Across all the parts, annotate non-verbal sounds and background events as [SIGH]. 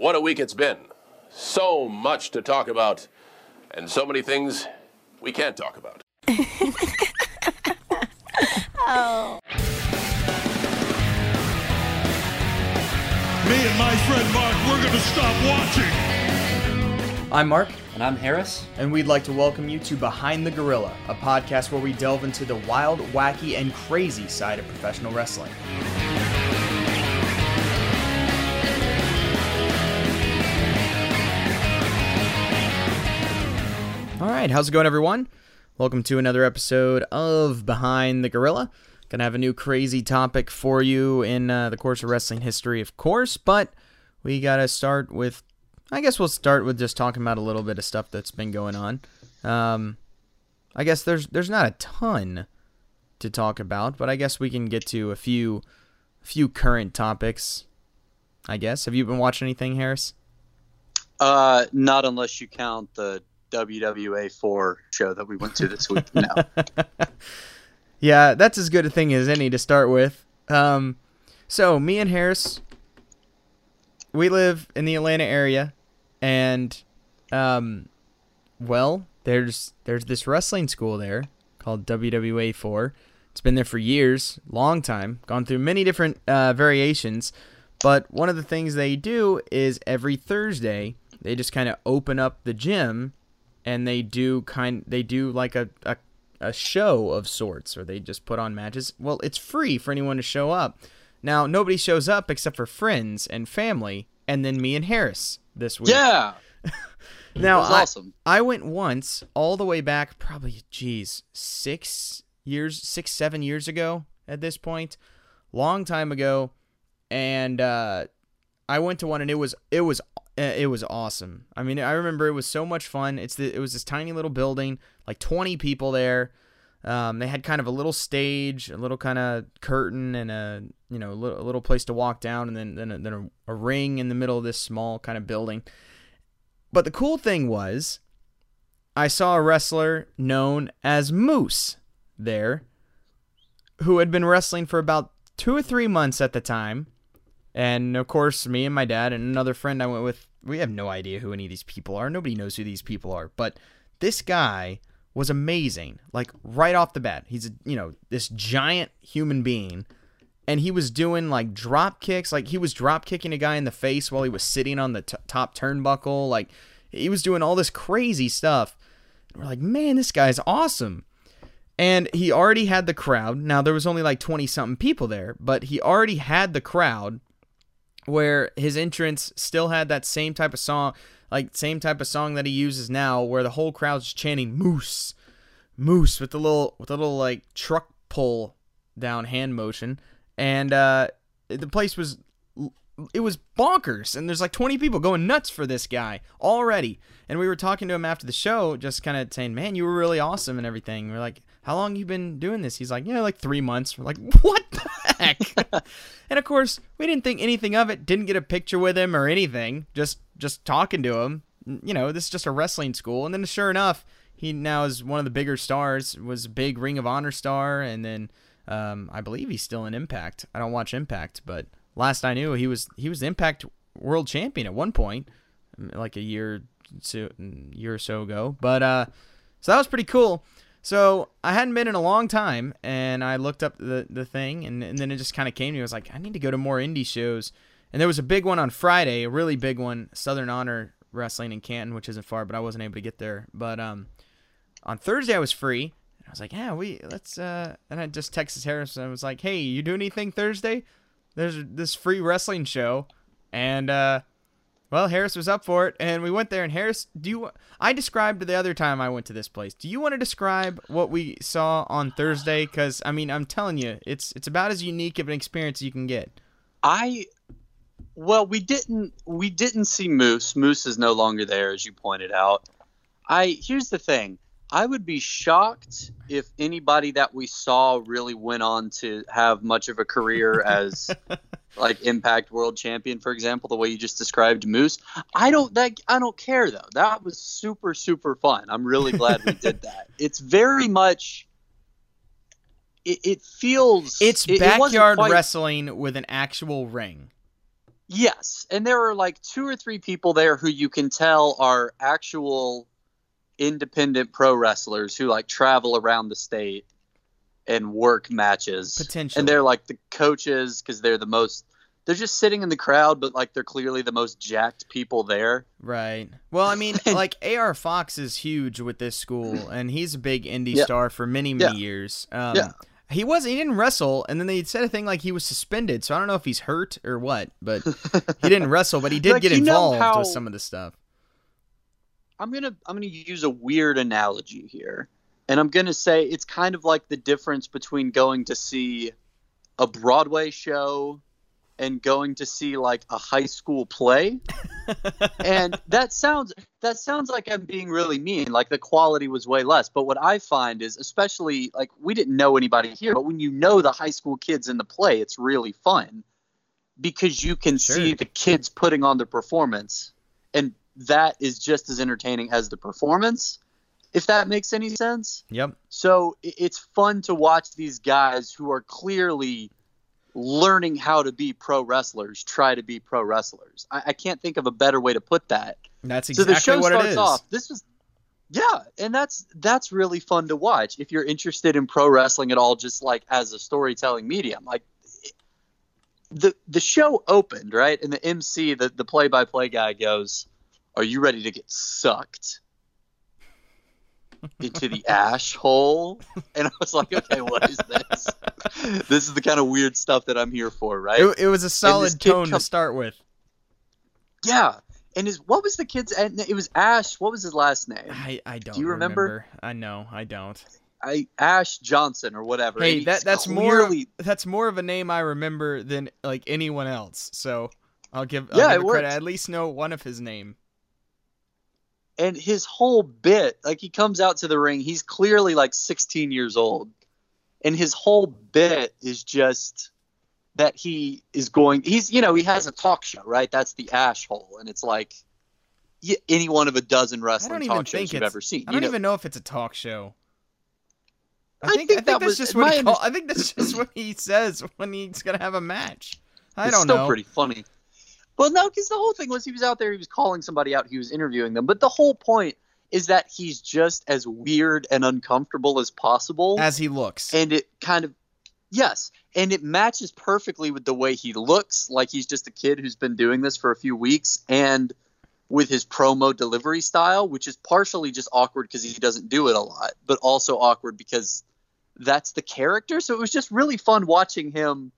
What a week it's been. So much to talk about, and so many things we can't talk about. [LAUGHS] oh. Me and my friend Mark, we're gonna stop watching. I'm Mark, And I'm Harris. and we'd like to welcome you to Behind the Gorilla, a podcast where we delve into the wild, wacky, and crazy side of professional wrestling. Right, how's it going, everyone? Welcome to another episode of Behind the Gorilla. Gonna have a new crazy topic for you in uh, the course of wrestling history, of course, but we gotta start with. I guess we'll start with just talking about a little bit of stuff that's been going on. Um, I guess there's there's not a ton to talk about, but I guess we can get to a few a few current topics. I guess. Have you been watching anything, Harris? Uh, not unless you count the WWA 4 show that we went to this week. No. [LAUGHS] Yeah, that's as good a thing as any to start with. Um, so me and Harris, we live in the Atlanta area, and um, well, there's there's this wrestling school there called WWA four. It's been there for years, long time, gone through many different uh, variations. But one of the things they do is every Thursday they just kind of open up the gym, and they do kind they do like a, a a show of sorts, or they just put on matches. Well, it's free for anyone to show up. Now, nobody shows up except for friends and family, and then me and Harris this week. yeah. [LAUGHS] Now, I, awesome. I went once, all the way back, probably, geez, six years, six, seven years ago at this point, long time ago, and uh, I went to one, and it was, it was, it was awesome. I mean, I remember it was so much fun. It's the, it was this tiny little building, like twenty people there. Um, they had kind of a little stage, a little kind of curtain, and a you know a little, a little place to walk down, and then then a, then a, a ring in the middle of this small kind of building. But the cool thing was, I saw a wrestler known as Moose there, who had been wrestling for about two or three months at the time. And of course, me and my dad and another friend I went with, we have no idea who any of these people are. Nobody knows who these people are. But this guy was amazing. Like right off the bat, he's you know this giant human being, and he was doing like drop kicks. Like he was drop kicking a guy in the face while he was sitting on the t- top turnbuckle. Like he was doing all this crazy stuff. And we're like, man, this guy's awesome. And he already had the crowd. Now there was only like twenty something people there, but he already had the crowd where his entrance still had that same type of song, like same type of song that he uses now, where the whole crowd's chanting "Moose, Moose" with the little with the little like truck pull down hand motion, and uh, the place was it was bonkers, and there's like 20 people going nuts for this guy already. And we were talking to him after the show, just kind of saying, "Man, you were really awesome and everything." We're like, "How long you been doing this?" He's like, "Yeah, like three months." We're like, "What heck?" [LAUGHS] and of course, we didn't think anything of it. Didn't get a picture with him or anything. Just just talking to him. You know, this is just a wrestling school. And then sure enough, he now is one of the bigger stars. Was a big Ring of Honor star, and then um, I believe he's still in Impact. I don't watch Impact, but last I knew, he was he was Impact World Champion at one point, like a year so year or so ago. But uh, so that was pretty cool. So I hadn't been in a long time, and I looked up the the thing, and, and then it just kind of came to me. I was like, I need to go to more indie shows, and there was a big one on Friday, a really big one, Southern Honor Wrestling in Canton, which isn't far, but I wasn't able to get there. But um, on Thursday I was free. and I was like, yeah, we let's uh, and I just texted Harris and I was like, hey, you do anything Thursday? There's this free wrestling show, and uh, well, Harris was up for it, and we went there. And Harris, do you? I described the other time I went to this place. Do you want to describe what we saw on Thursday? Because I mean, I'm telling you, it's it's about as unique of an experience you can get. I well, we didn't we didn't see Moose. Moose is no longer there, as you pointed out. I here's the thing. I would be shocked if anybody that we saw really went on to have much of a career [LAUGHS] as like Impact World Champion, for example, the way you just described Moose. I don't that I don't care though. That was super super fun. I'm really glad we did [LAUGHS] that. It's very much. It, it feels It's it- it backyard quite- wrestling with an actual ring. Yes, and there are like two or three people there who you can tell are actual independent pro wrestlers who like travel around the state and work matches. Potentially. And they're like the coaches because they're the most. They're just sitting in the crowd, but like they're clearly the most jacked people there. Right. Well, I mean, [LAUGHS] like AR Fox is huge with this school, and he's a big indie Yeah. star for many, many Yeah. years. Um, Yeah. He was he didn't wrestle, and then they said a thing like he was suspended. So I don't know if he's hurt or what, but [LAUGHS] he didn't wrestle, but he did Like, get involved how- with some of the stuff. I'm gonna I'm gonna use a weird analogy here, and I'm gonna say it's kind of like the difference between going to see a Broadway show and going to see like a high school play. [LAUGHS] and that sounds that sounds like I'm being really mean. Like the quality was way less. But what I find is, especially like we didn't know anybody here, but when you know the high school kids in the play, it's really fun because you can Sure. see the kids putting on the performance, and that is just as entertaining as the performance. If that makes any sense. Yep. So it's fun to watch these guys who are clearly learning how to be pro wrestlers try to be pro wrestlers. I, I can't think of a better way to put that. That's so exactly the show what it starts is. off. This was, yeah, and that's that's really fun to watch if you're interested in pro wrestling at all, just like as a storytelling medium. Like the the show opened right, and the MC, the the play by play guy goes, "Are you ready to get sucked?" into the ash hole and i was like okay what is this this is the kind of weird stuff that i'm here for right It, it was a solid tone to start with. yeah and his what was the kid's it was ash what was his last name I, I don't Do you remember? I know I don't. I, ash johnson or whatever Hey, that that's more that's more of a name I remember than like anyone else. So I'll give I'll Yeah, give it it credit. I at least know one of his name. And his whole bit like he comes out to the ring he's clearly like 16 years old and his whole bit is just that he is going he's you know he has a talk show right that's the ash hole and it's like any one of a dozen wrestling talk shows you've ever seen I don't know even know if it's a talk show. I I think, think I think that that's was- just what he call, I think that's just what he says when he's gonna have a match. [LAUGHS] I it's don't still know. pretty funny well no because the whole thing was he was out there he was calling somebody out he was interviewing them. But the whole point is that he's just as weird and uncomfortable as possible. As he looks. and it kind of yes. And it matches perfectly with the way he looks like he's just a kid who's been doing this for a few weeks and with his promo delivery style which is partially just awkward because he doesn't do it a lot but also awkward because that's the character. So it was just really fun watching him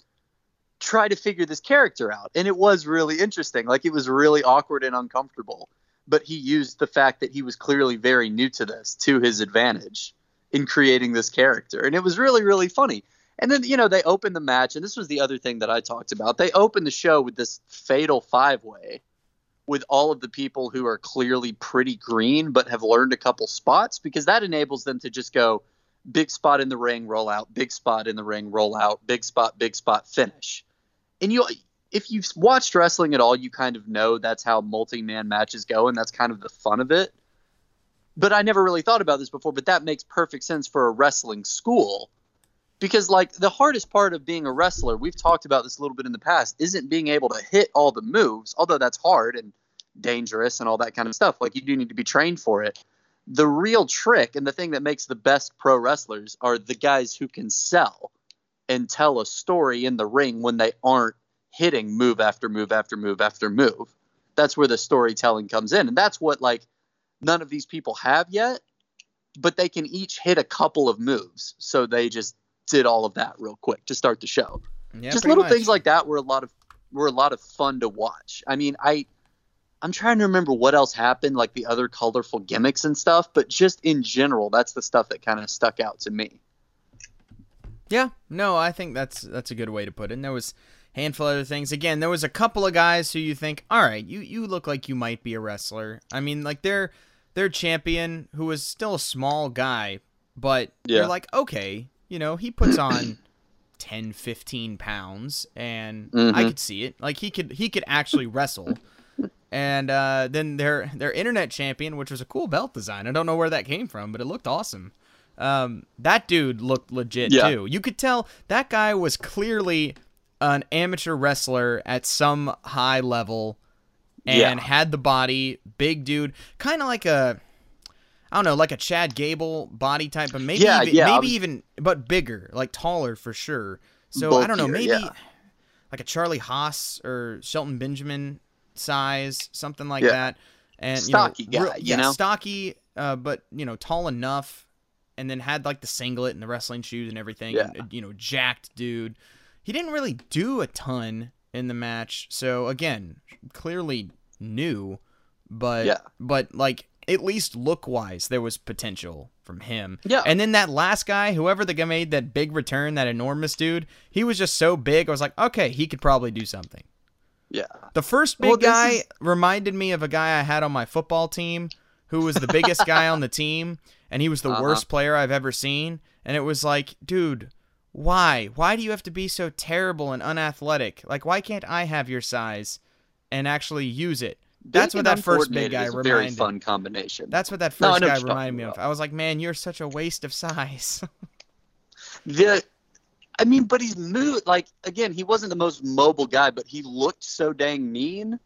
try to figure this character out. And it was really interesting. Like it was really awkward and uncomfortable. But he used the fact that he was clearly very new to this to his advantage in creating this character. And it was really really funny. And then you know they opened the match. And this was the other thing that i talked about. They opened the show with this fatal five way with all of the people who are clearly pretty green but have learned a couple spots because that enables them to just go big spot in the ring roll out big spot in the ring roll out big spot big spot finish and you if you've watched wrestling at all you kind of know that's how multi-man matches go and that's kind of the fun of it but I never really thought about this before, but that makes perfect sense for a wrestling school. Because like the hardest part of being a wrestler, we've talked about this a little bit in the past, isn't being able to hit all the moves, although that's hard and dangerous and all that kind of stuff. Like you do need to be trained for it. The real trick and the thing that makes the best pro wrestlers are the guys who can sell and tell a story in the ring when they aren't hitting move after move after move after move. That's where the storytelling comes in. And that's what like none of these people have yet, but they can each hit a couple of moves. So they just did all of that real quick to start the show. Yeah, just little much. things like that were a lot of were a lot of fun to watch. I mean, I I'm trying to remember what else happened, like the other colorful gimmicks and stuff, but just in general, that's the stuff that kind of stuck out to me. Yeah, no, I think that's that's a good way to put it. And there was a handful of other things. Again, there was a couple of guys who you think, all right, you you look like you might be a wrestler. I mean, like their their champion, who was still a small guy, but Yeah. you're like, okay, you know, he puts on [CLEARS THROAT] 10, 15 pounds, and I Mhm. could see it. Like he could he could actually wrestle. And uh, then their their internet champion, which was a cool belt design. I don't know where that came from, but it looked awesome. Um, that dude looked legit Yeah. too. You could tell that guy was clearly an amateur wrestler at some high level and Yeah. had the body, big dude, kind of like a I don't know, like a Chad Gable body type, but maybe Yeah, even, yeah, maybe was- even but bigger, like taller for sure. So I don't know, maybe yeah. like a Charlie Haas or Shelton Benjamin size, something like that. And Stocky you know, guy, real- you know? stocky, uh, but you know, tall enough, and then had like the singlet and the wrestling shoes and everything. Yeah. and, you know, jacked dude. He didn't really do a ton in the match, so again, clearly new, but Yeah. but like at least look wise, there was potential from him. Yeah. And then that last guy, whoever the guy made that big return, that enormous dude, he was just so big. I was like, okay, he could probably do something. Yeah. The first big Well, guy is- reminded me of a guy I had on my football team who was the biggest guy on the team, and he was the Uh-huh. worst player I've ever seen. And it was like, dude, why? Why do you have to be so terrible and unathletic? Like, why can't I have your size and actually use it? That's what that first big guy a very reminded. fun combination. That's what that first know guy what you're talking reminded me of. I was like, man, you're such a waste of size. [LAUGHS] the I mean, but he's moved like again, he wasn't the most mobile guy, but he looked so dang mean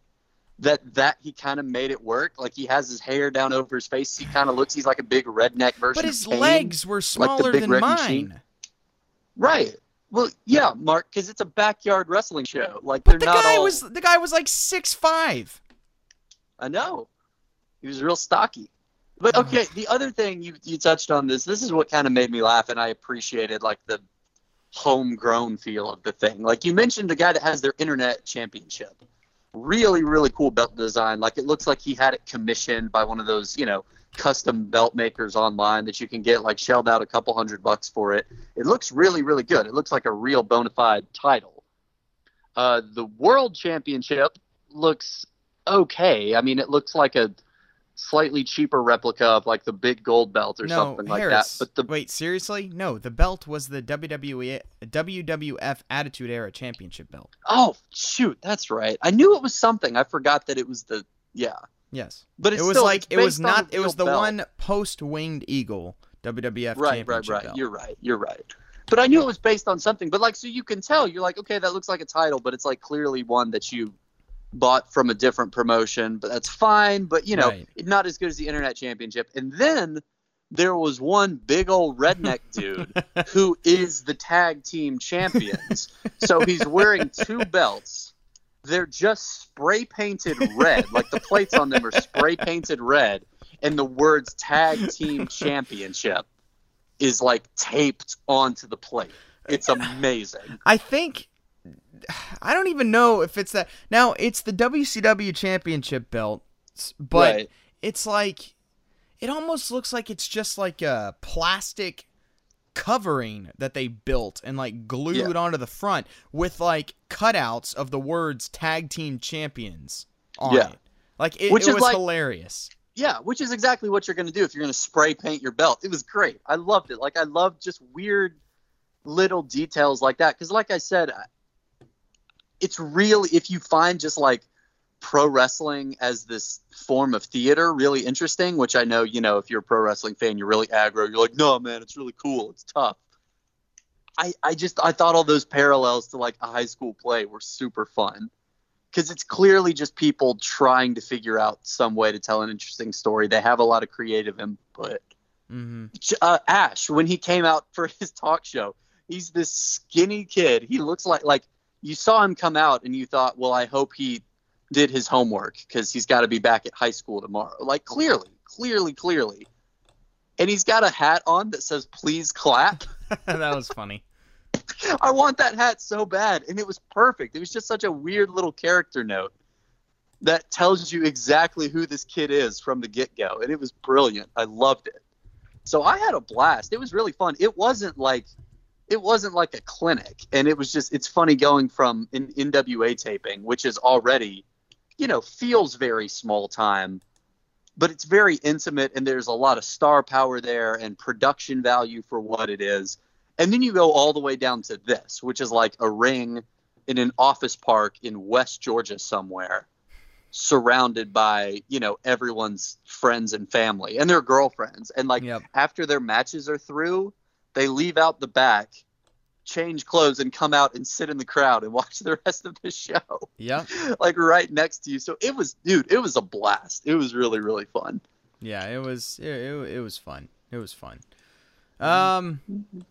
that that he kind of made it work. Like he has his hair down over his face. He kind of looks he's like a big redneck version but his Kane. legs were smaller Big than mine. Machine. Right. Well, yeah, Mark, because it's a backyard wrestling show. Like But the guy all. was the guy was like six five. I know. He was real stocky. But Uh-huh. okay, the other thing you you touched on this. This is what kind of made me laugh, and I appreciated like the homegrown feel of the thing. Like you mentioned, the guy that has their internet championship. Really, really cool belt design. Like it looks like he had it commissioned by one of those, you know, custom belt makers online that you can get like shelled out a couple hundred bucks for it. It looks really, really good. It looks like a real bona fide title. Uh, the world championship looks okay. I mean, it looks like a slightly cheaper replica of like the big gold belt or no, something like that. Harris. But the wait, seriously? No, the belt was the WWE WWF Attitude Era Championship belt. oh shoot, that's right. I knew it was something. I forgot that it was the yeah. Yes, But it's it was still, like it was not. It was the belt. one post Winged Eagle WWF right, right, right. belt. You're right. You're right. But I knew it was based on something. But like, so you can tell. You're like, okay, that looks like a title, but it's like clearly one that you bought from a different promotion. But that's fine. But you know, Right. not as good as the Internet Championship. And then there was one big old redneck [LAUGHS] dude who is the tag team champions. so he's wearing two belts. They're just spray painted red. Like the plates on them are spray painted red. And the words tag team championship is like taped onto the plate. It's amazing. I think I don't even know if it's that. Now it's the WCW Championship belt, but Right. it's like it almost looks like it's just like a plastic covering that they built and like glued Yeah. onto the front with like cutouts of the words tag team champions on Yeah. it. Like it, Which it was like- hilarious. Yeah, which is exactly what you're going to do if you're going to spray paint your belt. It was great. I loved it. Like I loved just weird little details like that cuz like I said it's really if you find just like pro wrestling as this form of theater really interesting, which I know, you know, if you're a pro wrestling fan, you're really aggro. You're like, "No, man, it's really cool. It's tough." I I just I thought all those parallels to like a high school play were super fun because it's clearly just people trying to figure out some way to tell an interesting story. They have a lot of creative input. hmm Uh, Ash, when he came out for [LAUGHS] his talk show, he's this skinny kid. He looks like like you saw him come out and you thought, well, I hope he did his homework because he's got to be back at high school tomorrow. Like clearly, clearly, clearly. And he's got a hat on that says "Please clap." [LAUGHS] that was funny. I want that hat so bad, and it was perfect. It was just such a weird little character note that tells you exactly who this kid is from the get go, and it was brilliant. I loved it. So I had a blast. It was really fun. It wasn't like it wasn't like a clinic, and it was just it's funny going from an NWA taping, which is already, you know, feels very small time. But it's very intimate, and there's a lot of star power there and production value for what it is. And then you go all the way down to this, which is like a ring in an office park in West Georgia somewhere, surrounded by, you know, everyone's friends and family and their girlfriends. And like Yep. after their matches are through, they leave out the back change clothes, and come out and sit in the crowd and [LAUGHS] watch the rest of the show, Yeah. [LAUGHS] like right next to you. So it was, dude, it was a blast. It was really, really fun. Yeah, it was it, it, it was fun. It was fun. Um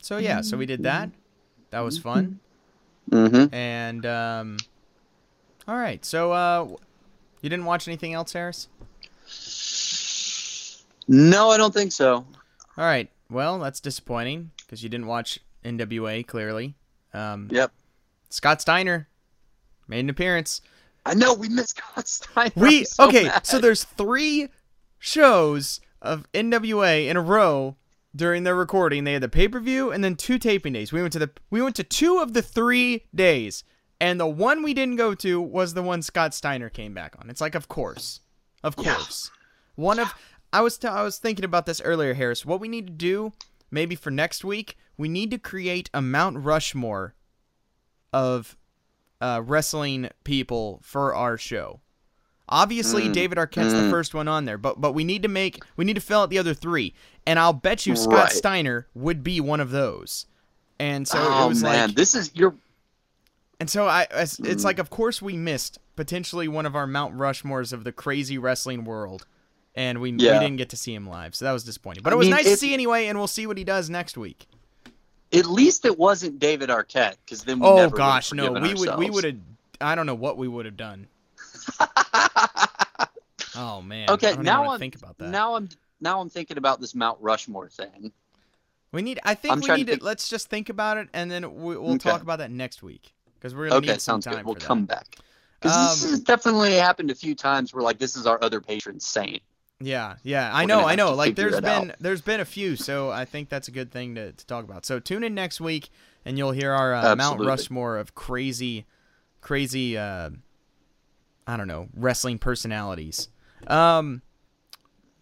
so yeah, so we did that. That was fun. Mm-hmm. And um all right. So uh you didn't watch anything else, Harris? No, I don't think so. All right. Well, that's disappointing because you didn't watch NWA clearly. Um Yep. Scott Steiner made an appearance. I know we missed Scott Steiner. We [LAUGHS] so okay, mad. so there's three shows of NWA in a row during their recording. They had the pay per view and then two taping days. We went to the we went to two of the three days, and the one we didn't go to was the one Scott Steiner came back on. It's like, of course, of Yeah. course, one of I was t- I was thinking about this earlier, Harris. What we need to do, maybe for next week, we need to create a Mount Rushmore of uh, wrestling people for our show. Obviously, Mm, David Arquette's the mm. first one on there, but but we need to make we need to fill out the other three, and I'll bet you Scott Right. Steiner would be one of those. And so oh it was man, like, this is your and so I it's, it's Mm. like, of course we missed potentially one of our Mount Rushmores of the crazy wrestling world, and we Yeah. we didn't get to see him live, so that was disappointing. But I it was mean, nice to see anyway, and we'll see what he does next week. at least it wasn't David Arquette because then we oh gosh, no, we would we would have. I don't know what we would have done. [LAUGHS] Oh man. Okay, don't now I'm think about that. now I'm now I'm thinking about this Mount Rushmore thing. We need. I think I'm we to need to. think- Let's just think about it, and then we, we'll Okay. talk about that next week because we're gonna Okay, need some sounds time good. We'll come back because this Um, has definitely happened a few times where like this is our other patron saint. Yeah, yeah, I know, I know. Like, there's been out. there's been a few, so I think that's a good thing to, to talk about. So tune in next week, and you'll hear our uh, Mount Rushmore of crazy, crazy. Uh, I don't know wrestling personalities. Um.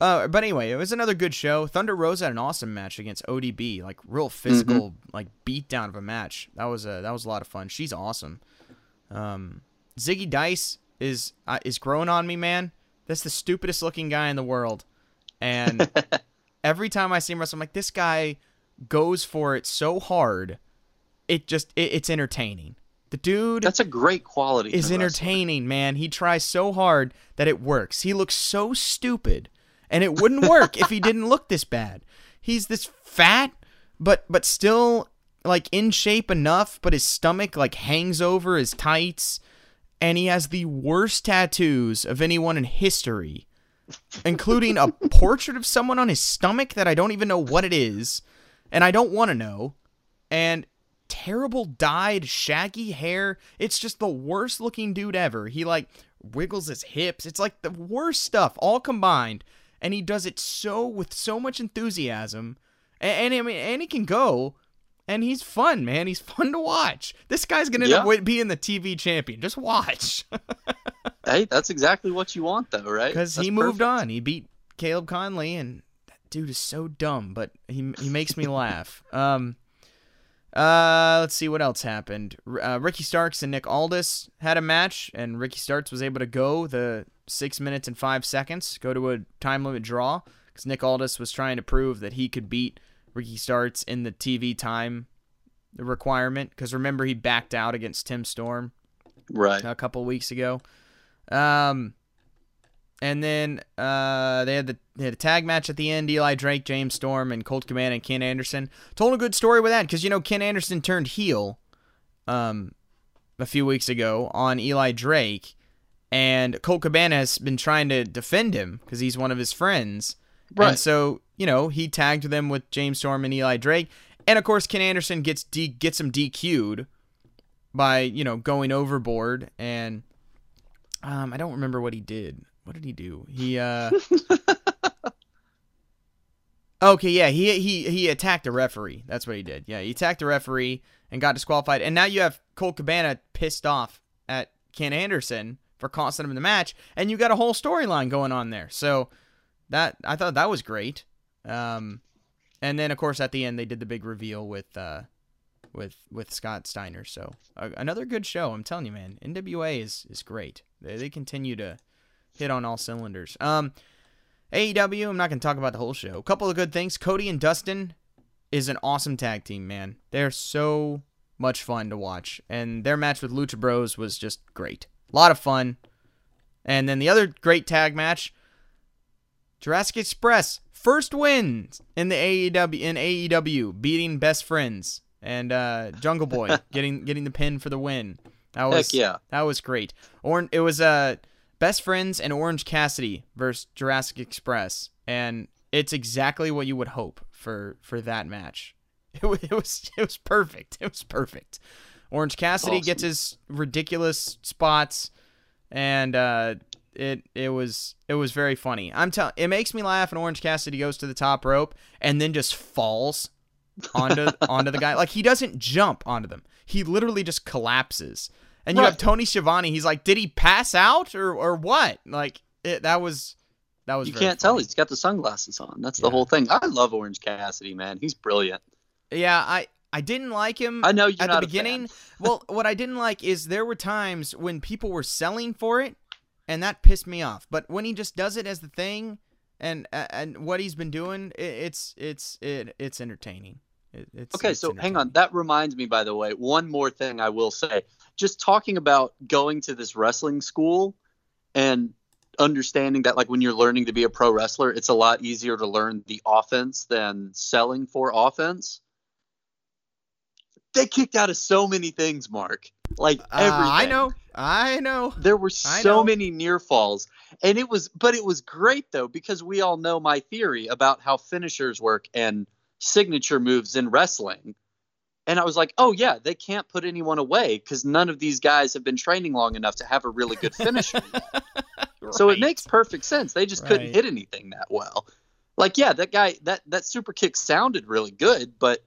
Uh, but anyway, it was another good show. Thunder Rosa had an awesome match against ODB, like real physical, Mm-hmm. like beat down of a match. That was a that was a lot of fun. She's awesome. Um, Zicky Dice is uh, is growing on me, man. That's the stupidest looking guy in the world, and [LAUGHS] every time I see him wrestle, I'm like, this guy goes for it so hard, it just it, it's entertaining. The dude That's a great quality. is entertaining, man. He tries so hard that it works. He looks so stupid, and it wouldn't work if he didn't look this bad. He's this fat, but but still like in shape enough, but his stomach like hangs over his tights, and he has the worst tattoos of anyone in history, including a [LAUGHS] portrait of someone on his stomach that I don't even know what it is, and I don't want to know, and terrible dyed shaggy hair. It's just the worst looking dude ever. He like wiggles his hips. It's like the worst stuff all combined, and he does it so with so much enthusiasm. And, and I mean, and he can go, and he's fun, man. He's fun to watch. This guy's gonna end Yeah. up being the TV champion. Just watch, [LAUGHS] Hey, that's exactly what you want, though, right? because he moved perfect. on. He beat Caleb Konley, and that dude is so dumb, but he he makes me laugh. [LAUGHS] Um. Uh, let's see what else happened. Uh, Ricky Starks and Nick Aldis had a match, and Ricky Starks was able to go the six minutes and five seconds, go to a time limit draw, because Nick Aldis was trying to prove that he could beat Ricky Starks in the TV time requirement. Because remember, he backed out against Tim Storm Right. a couple weeks ago. Um, and then uh, they had the they had a tag match at the end. Eli Drake, James Storm, and Colt Cabana and Ken Anderson told a good story with that because you know Ken Anderson turned heel, um, a few weeks ago on Eli Drake, and Colt Cabana has been trying to defend him because he's one of his friends. And Right. so you know he tagged them with James Storm and Eli Drake, and of course Ken Anderson gets D- gets him DQ'd by you know going overboard and um I don't remember what he did. What did he do? He uh [LAUGHS] Okay, yeah, he he he attacked a referee. That's what he did. Yeah, he attacked a referee and got disqualified. And now you have Colt Cabana pissed off at Ken Anderson for costing him the match, and you got a whole storyline going on there. So that I thought that was great. Um, and then of course at the end they did the big reveal with uh with with Scott Steiner. So uh, another good show. I'm telling you, man. NWA is is great. They they continue to hit on all cylinders. Um, AEW. I'm not gonna talk about the whole show. A couple of good things. Cody and Dustin is an awesome tag team, man. They're so much fun to watch. And their match with Lucha Bros was just great. A lot of fun. And then the other great tag match, Jurassic Express first wins in the AEW in AEW, beating Best Friends and uh, Jungle Boy [LAUGHS] getting getting the pin for the win. That was Heck yeah. that was great. Or it was uh Best Friends and Orange Cassidy versus Jurassic Express, and it's exactly what you would hope for for that match. [LAUGHS] It, wa- it was it was perfect. It was perfect. Orange Cassidy Awesome. gets his ridiculous spots, and uh, it it was it was very funny. I'm telling. It makes me laugh and Orange Cassidy goes to the top rope and then just falls onto [LAUGHS] onto the guy. Like he doesn't jump onto them. He literally just collapses. And you Right. have Tony Schiavone. He's like, did he pass out or or what? Like it, that was that was. You can't tell. He's got the sunglasses on. That's the whole thing. I love Orange Cassidy, man. He's brilliant. Yeah, I I didn't like him. I know at the beginning. well, what I didn't like is there were times when people were selling for it, and that pissed me off. But when he just does it as the thing, and and what he's been doing, it, it's it's it, it's entertaining. It, it's Okay, it's so hang on. That reminds me, by the way, one more thing I will say. Just talking about going to this wrestling school and understanding that, like, when you're learning to be a pro wrestler, it's a lot easier to learn the offense than selling for offense. They kicked out of so many things, Mark. Like Uh, everything. I know, I know. There were so many near falls. And it was but it was great though because we all know my theory about how finishers work and signature moves in wrestling. And I was like, "Oh yeah, they can't put anyone away cuz none of these guys have been training long enough to have a really good finisher." yet." [LAUGHS] So it makes perfect sense. They just couldn't hit anything that well. Like yeah, that guy that that super kick sounded really good, but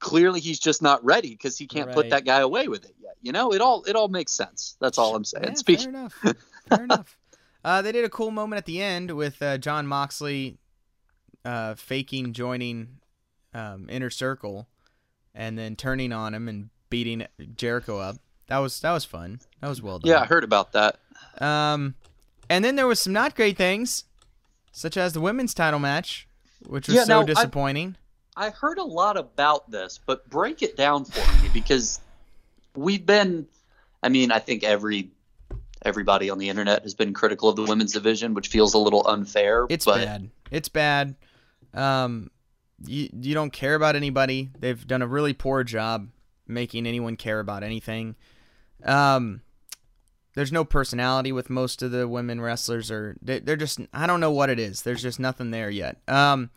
clearly he's just not ready cuz he can't put that guy away with it yet. You know, it all it all makes sense. That's all I'm saying. Yeah, Speak- fair enough. Fair enough. [LAUGHS] Uh, they did a cool moment at the end with uh, Jon Moxley uh, faking joining um, Inner Circle and then turning on him and beating Jericho up. That was that was fun. That was well done. Yeah, I heard about that. Um, and then there was some not great things, such as the women's title match, which was Yeah, so now, disappointing. I heard a lot about this, but break it down for me because we've been I mean, I think every everybody on the internet has been critical of the women's division, which feels a little unfair. It's but bad. It's bad. Um, you you don't care about anybody. They've done a really poor job making anyone care about anything. Um, there's no personality with most of the women wrestlers, or they, they're just I don't know what it is. There's just nothing there yet. Um,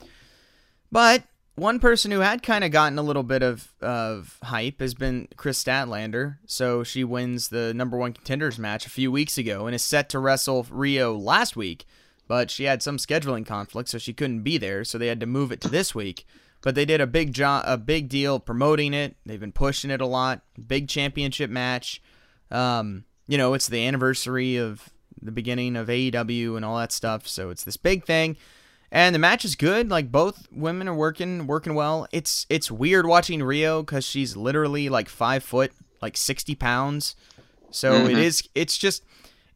but one person who had kind of gotten a little bit of of hype has been Kris Statlander. So she wins the number one contenders match a few weeks ago and is set to wrestle Riho last week but she had some scheduling conflict, so she couldn't be there. So they had to move it to this week. But they did a big job, a big deal promoting it. They've been pushing it a lot. Big championship match. Um, you know, it's the anniversary of the beginning of AEW and all that stuff. So it's this big thing, and the match is good. Like both women are working, working well. It's it's weird watching Riho because she's literally like five foot, like sixty pounds. So it Mhm. is. It's just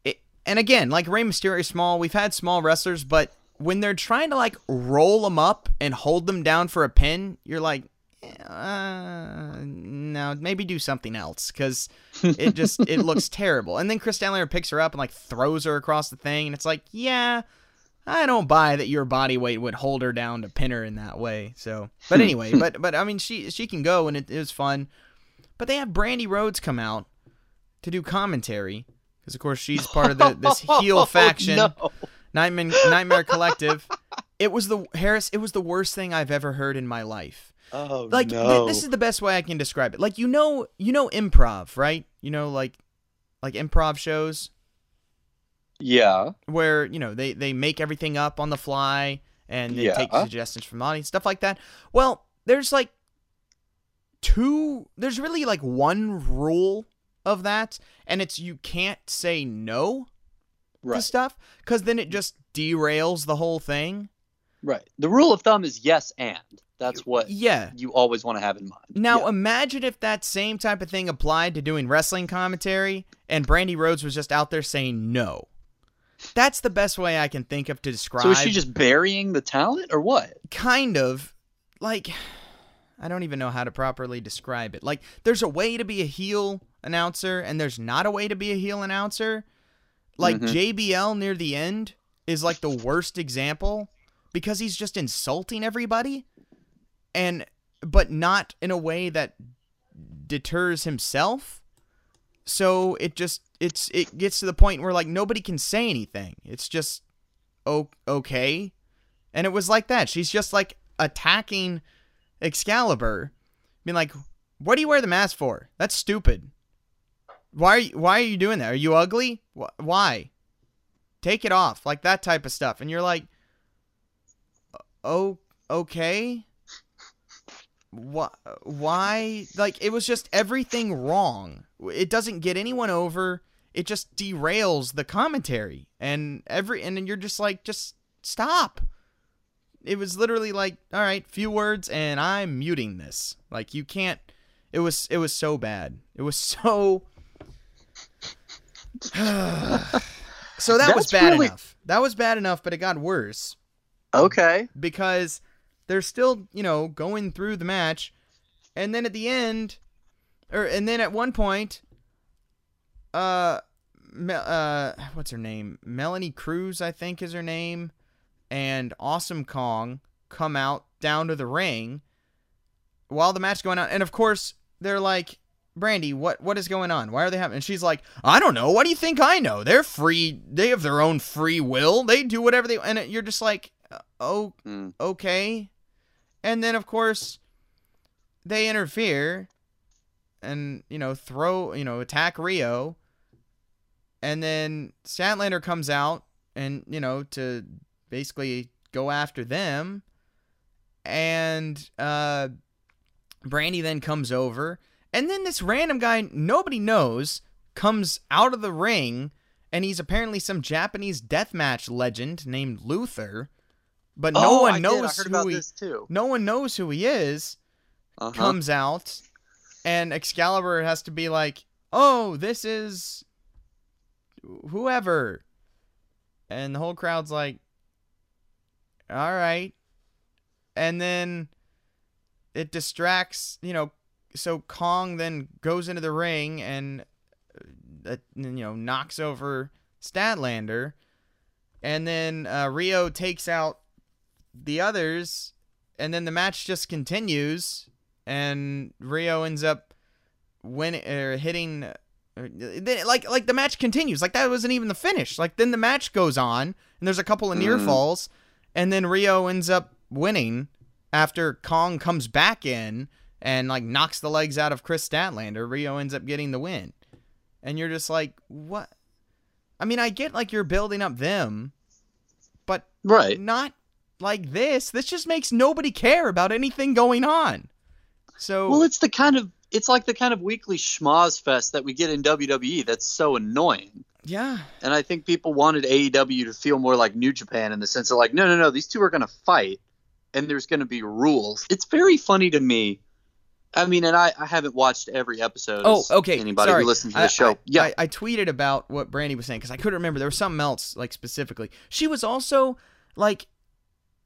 it, and again, like Rey Mysterio small. We've had small wrestlers, but when they're trying to like roll them up and hold them down for a pin, you're like, uh, no, maybe do something else because it just it looks [LAUGHS] terrible. And then Kris Statlander picks her up and like throws her across the thing, and it's like, yeah. I don't buy that your body weight would hold her down to pin her in that way. So, [LAUGHS] but anyway, but but I mean, she she can go and it, it was fun. But they have Brandi Rhodes come out to do commentary because of course she's part of the this [LAUGHS] heel oh, faction, Oh, no. Nightmare Nightmare Collective. It was the Harris. It was the worst thing I've ever heard in my life. Oh Like th- this is the best way I can describe it. Like you know, you know improv, right? You know, like like improv shows yeah. where you know they they make everything up on the fly and they take suggestions from the audience, stuff like that. Well, there's like two. There's really like one rule of that, and it's you can't say no to stuff because then it just derails the whole thing. Right. The rule of thumb is yes and. That's what Yeah. you always want to have in mind. Now Yeah. imagine if that same type of thing applied to doing wrestling commentary and Brandi Rhodes was just out there saying no. That's the best way I can think of to describe. So is she just burying the talent or what? kind of like I don't even know how to properly describe it. Like there's a way to be a heel announcer and there's not a way to be a heel announcer. Like Mhm. JBL near the end is like the worst example because he's just insulting everybody and but not in a way that deters himself. So it just it's it gets to the point where like nobody can say anything. It's just okay. And it was like that. She's just like attacking Excalibur, being like, "What do you wear the mask for? That's stupid. Why are you, why are you doing that? Are you ugly? Wh- Why? Take it off." Like that type of stuff. And you're like, "Oh, okay." Why? Why? Like it was just everything wrong. It doesn't get anyone over. It just derails the commentary, and every and then you're just like, just stop. It was literally like, all right, few words, and I'm muting this. Like you can't. It was it was so bad. It was [LAUGHS] so. [SIGHS] so that was bad really- enough. That was bad enough, but it got worse Okay. because they're still, you know, going through the match, and then at the end, or and then at one point, uh, Me- uh, what's her name? Melanie Cruz, I think, is her name, and Awesome Kong come out down to the ring while the match is going on, and of course they're like. Brandi, what what is going on? Why are they having? And she's like, I don't know. What do you think I know? They're free. They have their own free will. They do whatever they. And you're just like, oh, okay. And then of course they interfere and you know throw you know attack Riho. And then Statlander comes out and you know to basically go after them. And uh Brandi then comes over and then this random guy nobody knows comes out of the ring and he's apparently some Japanese deathmatch legend named Luther. But no Oh, one knows I heard who about he this too. no one knows who he is Uh-huh. comes out and Excalibur has to be like, "Oh, this is whoever." And the whole crowd's like, "All right." And then it distracts, you know, so Kong then goes into the ring and uh, you know, knocks over Statlander. And then uh, Riho takes out the others and then the match just continues and Riho ends up winning or hitting uh, then- like like the match continues like that wasn't even the finish like then the match goes on and there's a couple of near Mhm. falls and then Riho ends up winning after Kong comes back in and like knocks the legs out of Kris Statlander Riho ends up getting the win and you're just like what I mean I get like you're building up them but Right. not like this. This just makes nobody care about anything going on. So Well, it's the kind of it's like the kind of weekly schmoz fest that we get in WWE that's so annoying. yeah, And I think people wanted AEW to feel more like New Japan in the sense of like, no, no, no, these two are going to fight and there's going to be rules. It's very funny to me. I mean, and I, I haven't watched every episode. Oh, okay. Anybody Sorry. who listens to the show. I, yeah. I, I tweeted about what Brandi was saying because I couldn't remember. There was something else like specifically. She was also like,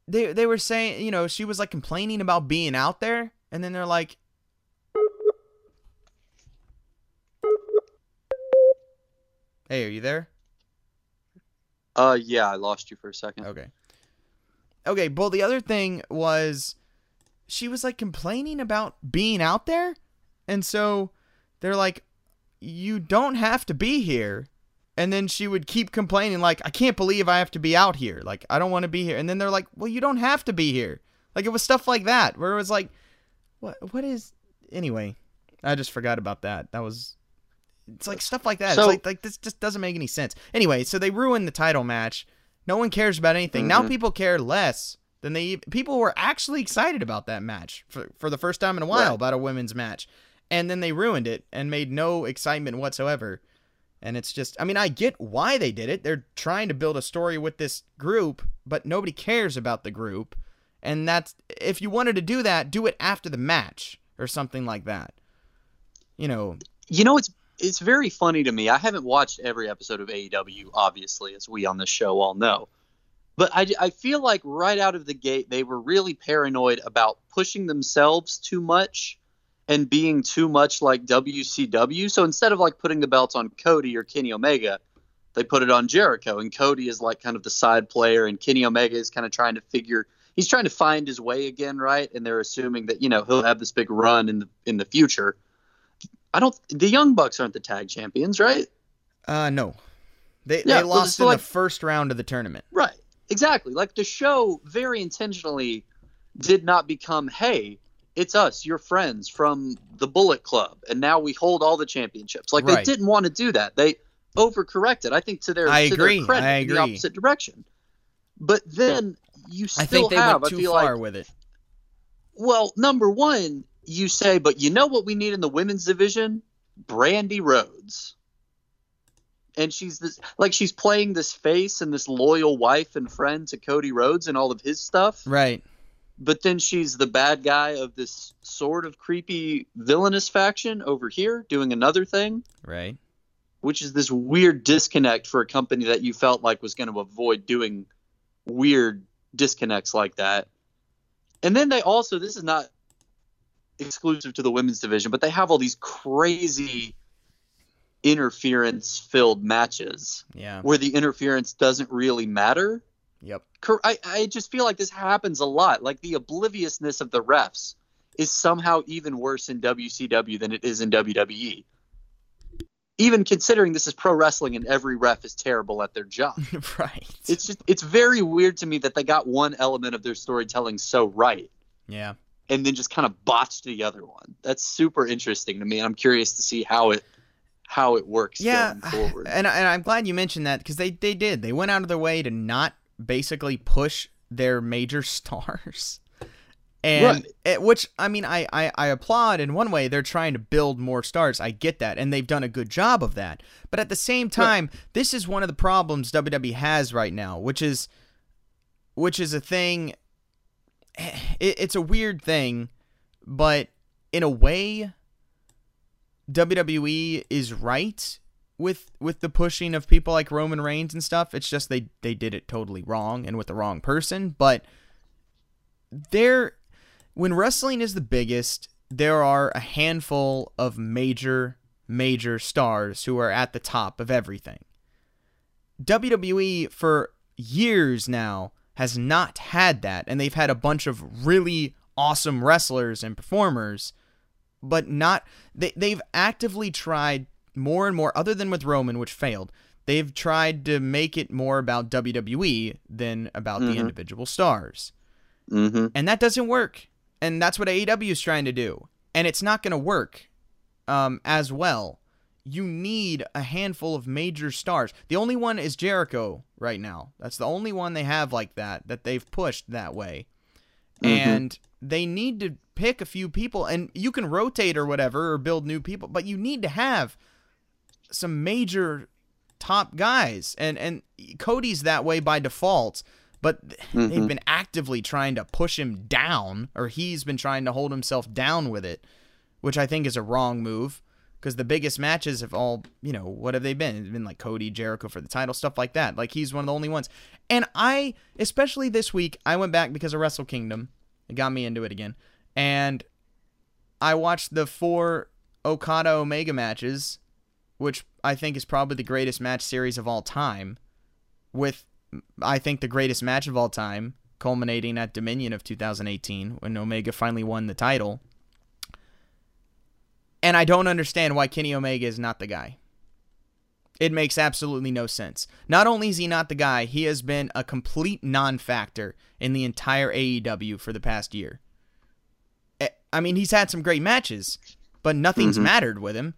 they they were saying, you know, she was like complaining about being out there, and then they're like. Hey, are you there? uh, yeah, I lost you for a second. Okay. Okay, well the other thing was she was like complaining about being out there. And so they're like you don't have to be here. And then she would keep complaining like I can't believe I have to be out here. Like I don't want to be here. And then they're like, "Well, you don't have to be here." Like it was stuff like that where it was like what what is anyway, I just forgot about that. That was it's like stuff like that. So- it's like like this just doesn't make any sense. Anyway, so they ruined the title match. No one cares about anything. Now Mhm. people care less than they people were actually excited about that match for for the first time in a while Right. about a women's match. And then they ruined it and made no excitement whatsoever. And it's just I mean, I get why they did it. They're trying to build a story with this group, but nobody cares about the group. And that's if you wanted to do that, do it after the match or something like that. You know, You know, it's it's very funny to me. I haven't watched every episode of AEW, obviously, as we on this show all know. But I, I feel like right out of the gate, they were really paranoid about pushing themselves too much and being too much like WCW. So instead of like putting the belts on Cody or Kenny Omega, they put it on Jericho. And Cody is like kind of the side player, and Kenny Omega is kind of trying to figure. He's trying to find his way again, right? And they're assuming that you know he'll have this big run in the in the future. I don't. The Young Bucks aren't the tag champions, right? Uh, no. They, Yeah, they lost so, in like- the first round of the tournament. Right. Exactly. Like the show very intentionally did not become, hey, it's us, your friends from the Bullet Club, and now we hold all the championships. Like they didn't want to do that. They overcorrected. I think to their I to agree. their credit I in the opposite direction. But then you still I think they have. went too far like with it. well, number one, you say, but you know what we need in the women's division? Brandi Rhodes. And she's this like she's playing this face and this loyal wife and friend to Cody Rhodes and all of his stuff. Right. But then she's the bad guy of this sort of creepy villainous faction over here doing another thing, Right. which is this weird disconnect for a company that you felt like was going to avoid doing weird disconnects like that. And then they also, this is not exclusive to the women's division, but they have all these crazy interference filled matches Yeah. where the interference doesn't really matter. Yep. I, I just feel like this happens a lot. Like the obliviousness of the refs is somehow even worse in WCW than it is in WWE. Even considering this is pro wrestling and every ref is terrible at their job. [LAUGHS] right. It's just it's very weird to me that they got one element of their storytelling so right yeah. and then just kind of botched the other one. That's super interesting to me. and I'm curious to see how it how it works Yeah. going forward. And, and I'm glad you mentioned that because they, they did. They went out of their way to not basically push their major [LAUGHS] stars. And Right. which I mean, I, I I applaud in one way. They're trying to build more stars. I get that, and they've done a good job of that. But at the same time, this is one of the problems WWE has right now, which is, which is a thing. Eh, it, it's a weird thing, but in a way, WWE is right with with the pushing of people like Roman Reigns and stuff. It's just they they did it totally wrong and with the wrong person. But there, when wrestling is the biggest, there are a handful of major major stars who are at the top of everything. WWE for years now has not had that, and they've had a bunch of really awesome wrestlers and performers, but not they they've actively tried more and more other than with Roman which failed. They've tried to make it more about WWE than about the Mhm. individual stars. mm-hmm. And that doesn't work. And that's what AEW is trying to do. And it's not going to work um, as well. You need a handful of major stars. The only one is Jericho right now. That's the only one they have like that, that they've pushed that way. Mhm. And they need to pick a few people. And you can rotate or whatever or build new people, but you need to have some major top guys. And, and Cody's that way by default but th- they've mm-hmm. been actively trying to push him down, or he's been trying to hold himself down with it, which I think is a wrong move. Because the biggest matches have all, you know, what have they been? It's been like Cody, Jericho for the title, stuff like that. Like he's one of the only ones. And I, especially this week, I went back because of Wrestle Kingdom. It got me into it again. And I watched the four Okada Omega matches, which I think is probably the greatest match series of all time, with I think the greatest match of all time, culminating at Dominion of 2018 when Omega finally won the title. And I don't understand why Kenny Omega is not the guy. It makes absolutely no sense. Not only is he not the guy, he has been a complete non factor in the entire AEW for the past year. Eh, I mean, he's had some great matches, but nothing's Mhm. mattered with him.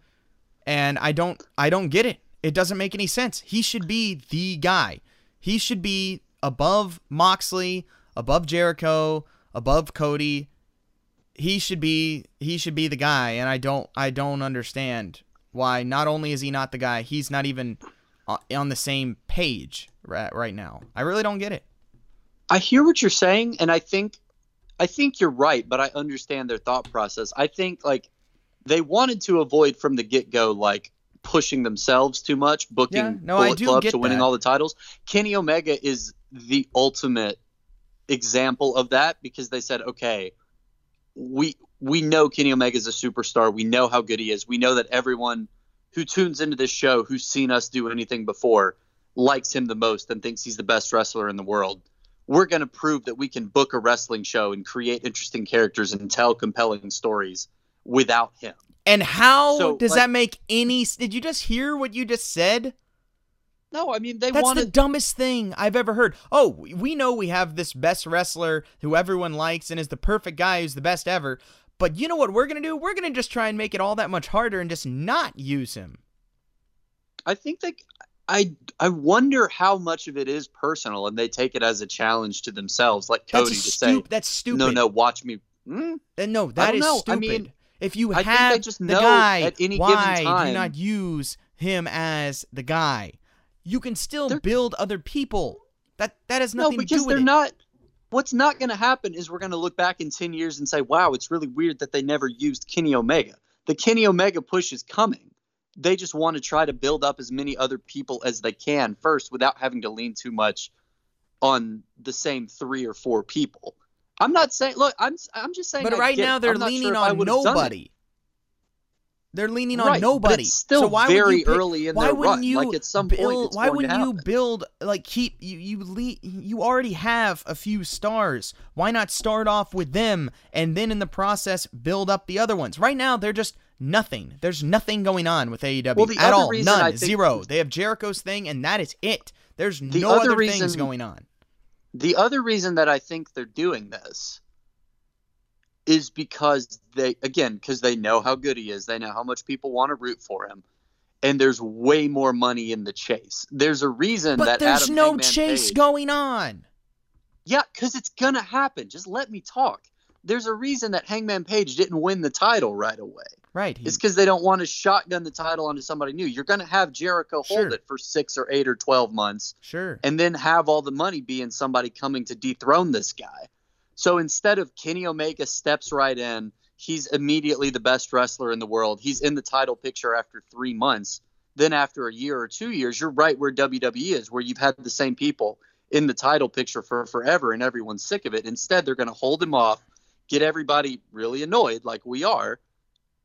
And I don't I don't get it. It doesn't make any sense. He should be the guy. He should be above Moxley, above Jericho, above Cody. He should be he should be the guy and I don't I don't understand why not only is he not the guy, he's not even uh, on the same page right, right now. I really don't get it. I hear what you're saying, and I think, I think you're right, but I understand their thought process. I think like they wanted to avoid from the get go like pushing themselves too much, booking Yeah, no, Bullet Club to winning that. all the titles. Kenny Omega is the ultimate example of that because they said, okay, we we know Kenny Omega is a superstar. We know how good he is. We know that everyone who tunes into this show, who's seen us do anything before, likes him the most and thinks he's the best wrestler in the world. We're going to prove that we can book a wrestling show and create interesting characters and tell compelling stories without him. And how So, does like- that make any? Did you just hear what you just said? No, I mean they That's wanted the dumbest thing I've ever heard. Oh, we- know we have this best wrestler who everyone likes and is the perfect guy who's the best ever. But you know what we're gonna do? We're gonna just try and make it all that much harder and just not use him. I think they I I wonder how much of it is personal and they take it as a challenge to themselves, like Cody to stu- say, That's stupid. "No, no, watch me." Uh, no, that is know. I stupid. mean, if you I have the know guy, at any given why do you not use him as the guy? You can still They're- build other people. That that has No, nothing to because do with they're it. not. What's not going to happen is we're going to look back in ten years and say, "Wow, it's really weird that they never used Kenny Omega." The Kenny Omega push is coming. They just want to try to build up as many other people as they can first, without having to lean too much on the same three or four people. I'm not saying. Look, I'm I'm just saying. But right now they're leaning sure on would've done it. nobody. They're leaning on nobody. still so why very would you pick- early in why their wouldn't run. You Like, at some build, point why wouldn't you build like keep you you le- you already have a few stars. Why not start off with them and then in the process build up the other ones? Right now they're just nothing. There's nothing going on with AEW Well, at all. None. Zero. They have Jericho's thing and that is it. There's The no other other things going on. The other reason that I think they're doing this is because they again because they know how good he is. They know how much people want to root for him. And there's way more money in the chase. There's a reason But that there's Adam no Hangman chase Page- going on. Yeah, because it's gonna happen. Just let me talk. There's a reason that Hangman Page didn't win the title right away. Right. he- It's because they don't want to shotgun the title onto somebody new. You're gonna have Jericho hold Sure. it for six or eight or twelve months, sure. and then have all the money be in somebody coming to dethrone this guy. So instead of Kenny Omega steps right in, he's immediately the best wrestler in the world. He's in the title picture after three months. Then after a year or two years, you're right where WWE is, where you've had the same people in the title picture for forever and everyone's sick of it. Instead, they're going to hold him off, get everybody really annoyed like we are,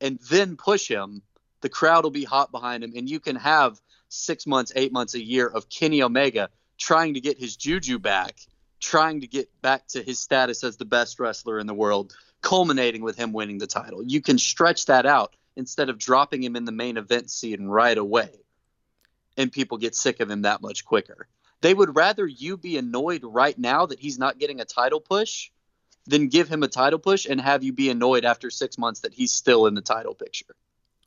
and then push him. The crowd will be hot behind him, and you can have six months, eight months, a year of Kenny Omega trying to get his juju back, trying to get back to his status as the best wrestler in the world, culminating with him winning the title. You can stretch that out instead of dropping him in the main event scene right away, and people get sick of him that much quicker. They would rather you be annoyed right now that he's not getting a title push than give him a title push and have you be annoyed after six months that he's still in the title picture.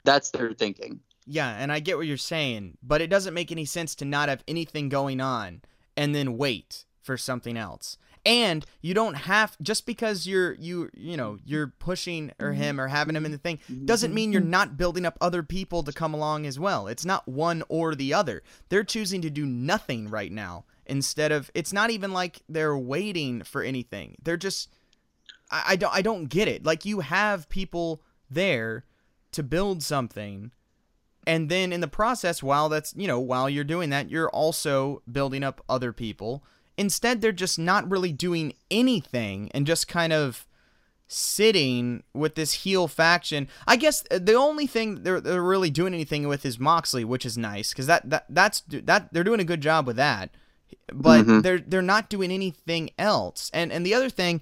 That's their thinking. Yeah, and I get what you're saying, but it doesn't make any sense to not have anything going on and then wait for something else. And you don't have just because you're you you know you're pushing or mm-hmm. him or having him in the thing mm-hmm. doesn't mean you're not building up other people to come along as well. It's not one or the other. They're choosing to do nothing right now instead of it's not even like they're waiting for anything. They're just I, I don't I don't get it. Like you have people there to build something and then in the process while that's you know while you're doing that you're also building up other people instead they're just not really doing anything and just kind of sitting with this heel faction i guess uh, the only thing they're, they're really doing anything with is moxley which is nice because that, that that's that they're doing a good job with that but Mhm. they're they're not doing anything else and and the other thing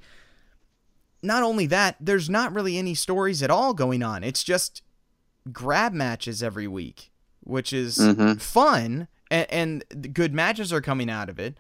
not only that there's not really any stories at all going on it's just grab matches every week, which is Mhm. fun, and, and good matches are coming out of it.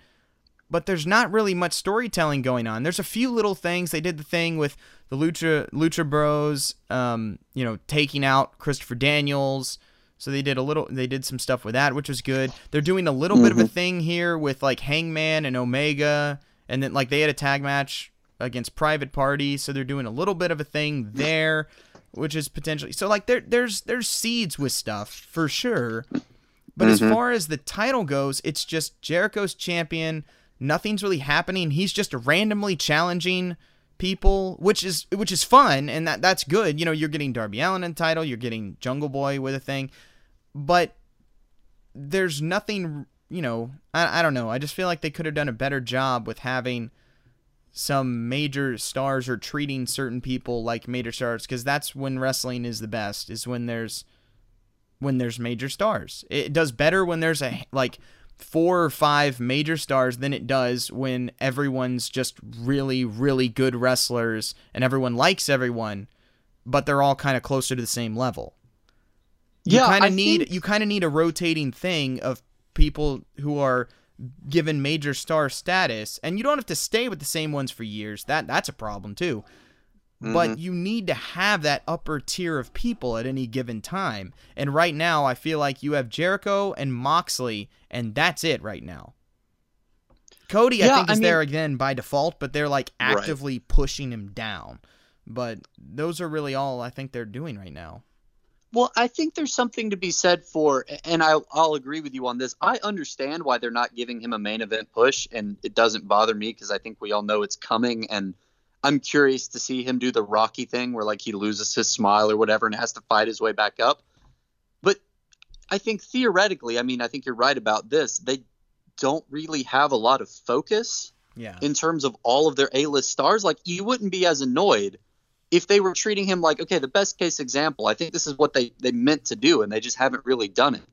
But there's not really much storytelling going on. There's a few little things. They did the thing with the Lucha Lucha Bros, um, you know, taking out Christopher Daniels. So they did a little. They did some stuff with that, which was good. They're doing a little bit of a thing here with like Hangman and Omega, and then like they had a tag match against Private parties. So they're doing a little bit of a thing there which is potentially so like there there's there's seeds with stuff for sure. But as mm-hmm. far as the title goes it's just jericho's champion. Nothing's really happening. He's just randomly challenging people which is which is fun and that that's good. You know you're getting darby allin in title you're getting jungle boy with a thing. But there's nothing you know, I, I don't know. I just feel like they could have done a better job with having some major stars are treating certain people like major stars because that's when wrestling is the best is when there's when there's major stars. It does better when there's a like four or five major stars than it does when everyone's just really really good wrestlers and everyone likes everyone, but they're all kind of closer to the same level. You Yeah, kind of need think- you kind of need a rotating thing of people who are given major star status and you don't have to stay with the same ones for years. That that's a problem too. But mm-hmm. you need to have that upper tier of people at any given time. And right now I feel like you have Jericho and Moxley and that's it right now. Cody I Yeah, think I is mean- there again by default, but they're like Right. actively pushing him down. But those are really all I think they're doing right now. Well, I think there's something to be said for, and I'll, I'll agree with you on this. I understand why they're not giving him a main event push, and it doesn't bother me because I think we all know it's coming. And I'm curious to see him do the Rocky thing where, like, he loses his smile or whatever and has to fight his way back up. But I think theoretically, I mean, I think you're right about this. They don't really have a lot of focus Yeah. in terms of all of their A-list stars. Like you wouldn't be as annoyed if they were treating him like, okay, the best case example, I think this is what they, they meant to do and they just haven't really done it,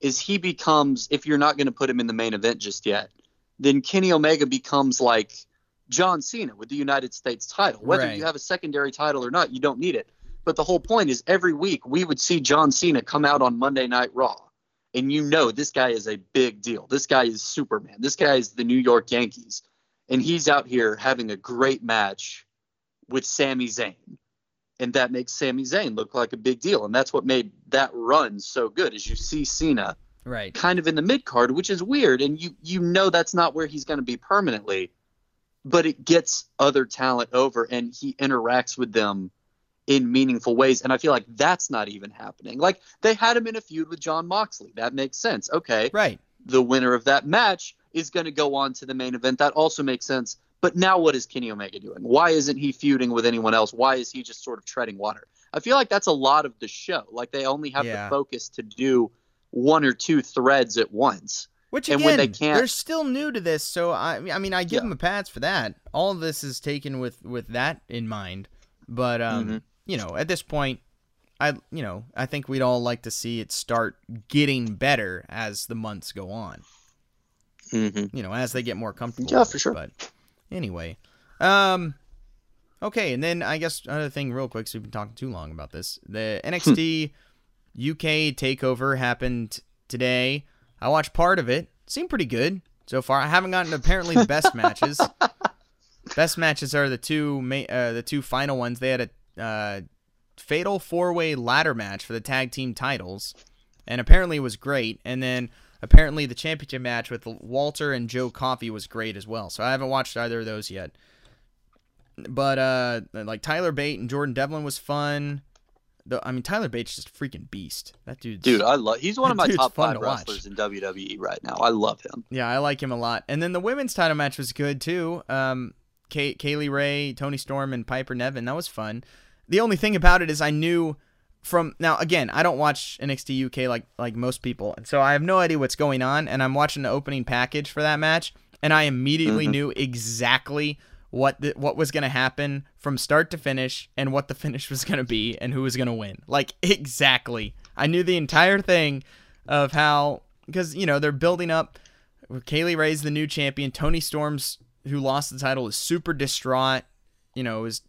is he becomes, if you're not going to put him in the main event just yet, then Kenny Omega becomes like John Cena with the United States title. Whether Right. you have a secondary title or not, you don't need it. But the whole point is every week we would see John Cena come out on Monday Night Raw. And you know this guy is a big deal. This guy is Superman. This guy is the New York Yankees. And he's out here having a great match with Sami Zayn. And that makes Sami Zayn look like a big deal. And that's what made that run so good is you see Cena Right. kind of in the mid card, which is weird, and you you know that's not where he's going to be permanently, but it gets other talent over, and he interacts with them in meaningful ways, and I feel like that's not even happening. Like they had him in a feud with Jon Moxley, that makes sense. Okay, Right. the winner of that match is going to go on to the main event. That also makes sense. But now what is Kenny Omega doing? Why isn't he feuding with anyone else? Why is he just sort of treading water? I feel like that's a lot of the show. Like they only have Yeah. the focus to do one or two threads at once. Which And again, when they can't- they're still new to this, so I, I mean, I give Yeah. them a pass for that. All this is taken with with that in mind, but um, Mm-hmm. you know, at this point, I, you know, I think we'd all like to see it start getting better as the months go on. Mm-hmm. You know, as they get more comfortable. Yeah, for sure. But anyway, um, okay, and then I guess another thing, real quick, so we've been talking too long about this. The NXT UK takeover happened today. I watched part of it. Seemed pretty good so far. I haven't gotten apparently the best matches. [LAUGHS] Best matches are the two ma- uh, the two final ones. They had a uh, fatal four way ladder match for the tag team titles, and apparently it was great. And then apparently the championship match with Walter and Joe Coffey was great as well. So I haven't watched either of those yet. But uh, like Tyler Bate and Jordan Devlin was fun. The, I mean Tyler Bate's just a freaking beast. That dude's Dude, I love. He's one of my top five to watch. wrestlers in WWE right now. I love him. Yeah, I like him a lot. And then the women's title match was good too. Um, Kay- Kaylee Ray, Toni Storm, and Piper Niven. That was fun. The only thing about it is I knew from now again I don't watch NXT UK like like most people, and so I have no idea what's going on. And I'm watching the opening package for that match, and I immediately mm-hmm. knew exactly what the, what was going to happen from start to finish, and what the [LAUGHS] finish was going to be, and who was going to win. Like [LAUGHS] exactly, I knew the entire thing of how because you know they're building up. Kay Lee Ray's the new champion. Toni Storms, who lost the title, is super distraught. You know, is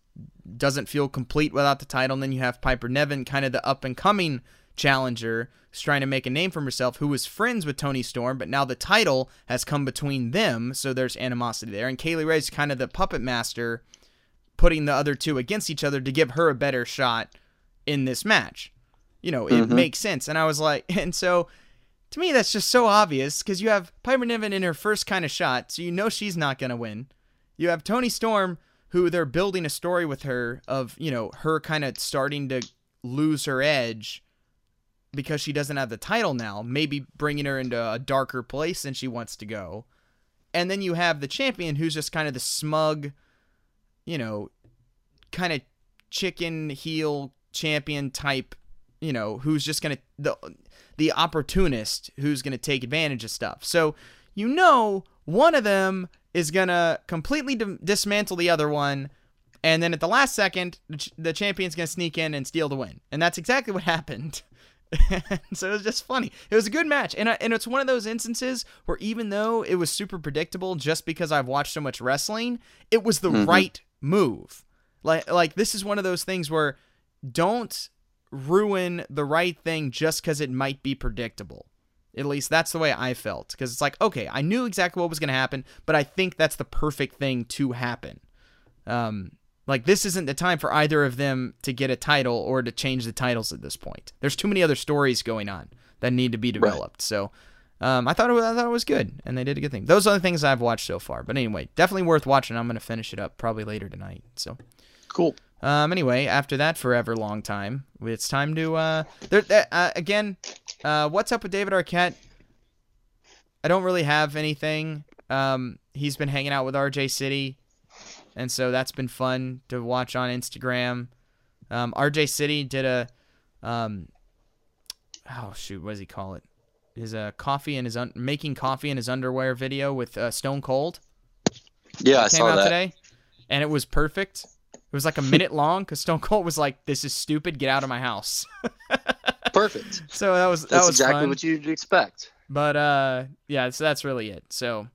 doesn't feel complete without the title. And then you have Piper Niven, kind of the up and coming challenger, who's trying to make a name for herself, who was friends with Toni Storm, but now the title has come between them, so there's animosity there. And Kay Lee Ray's kind of the puppet master, putting the other two against each other to give her a better shot in this match. You know, it mm-hmm. makes sense. And I was like, [LAUGHS] and so to me, that's just so obvious because you have Piper Niven in her first kind of shot, so you know she's not going to win. You have Toni Storm, who they're building a story with her of, you know, her kind of starting to lose her edge because she doesn't have the title now, maybe bringing her into a darker place than she wants to go. And then you have the champion who's just kind of the smug, you know, kind of chicken heel champion type, you know, who's just gonna the the opportunist who's gonna take advantage of stuff. So you know, one of them is gonna completely d- dismantle the other one, and then at the last second, the, ch- the champion's gonna sneak in and steal the win, and that's exactly what [LAUGHS] happened. [LAUGHS] so it was just funny. It was a good match, and I, and it's one of those instances where even though it was super predictable, just because I've watched so much wrestling, it was the mm-hmm. right move. Like like this is one of those things where don't ruin the right thing just because it might be predictable. At least that's the way I felt because it's like okay, I knew exactly what was going to happen, but I think that's the perfect thing to happen. Um, like this isn't the time for either of them to get a title or to change the titles at this point. There's too many other stories going on that need to be developed. So um, I thought it was, I thought it was good, and they did a good thing. Those are the things I've watched so far. But anyway, definitely worth watching. I'm gonna finish it up probably later tonight. So Cool. Um, anyway, after that forever long time, it's time to uh, there, there- uh again. Uh, what's up with David Arquette? I don't really have anything. Um, he's been hanging out with RJ City, and so that's been fun to watch on Instagram. Um, RJ City did a, um, oh shoot, what does he call it? His uh, coffee and his un- making coffee in his underwear video with uh, Stone Cold Yeah, I came saw out that. today, and it was perfect. It was like a minute long because Stone Cold was like, "This is stupid. Get out of my house." [LAUGHS] Perfect. so that was that That's was exactly fun. what you'd expect. But uh, yeah, so that's really it. So,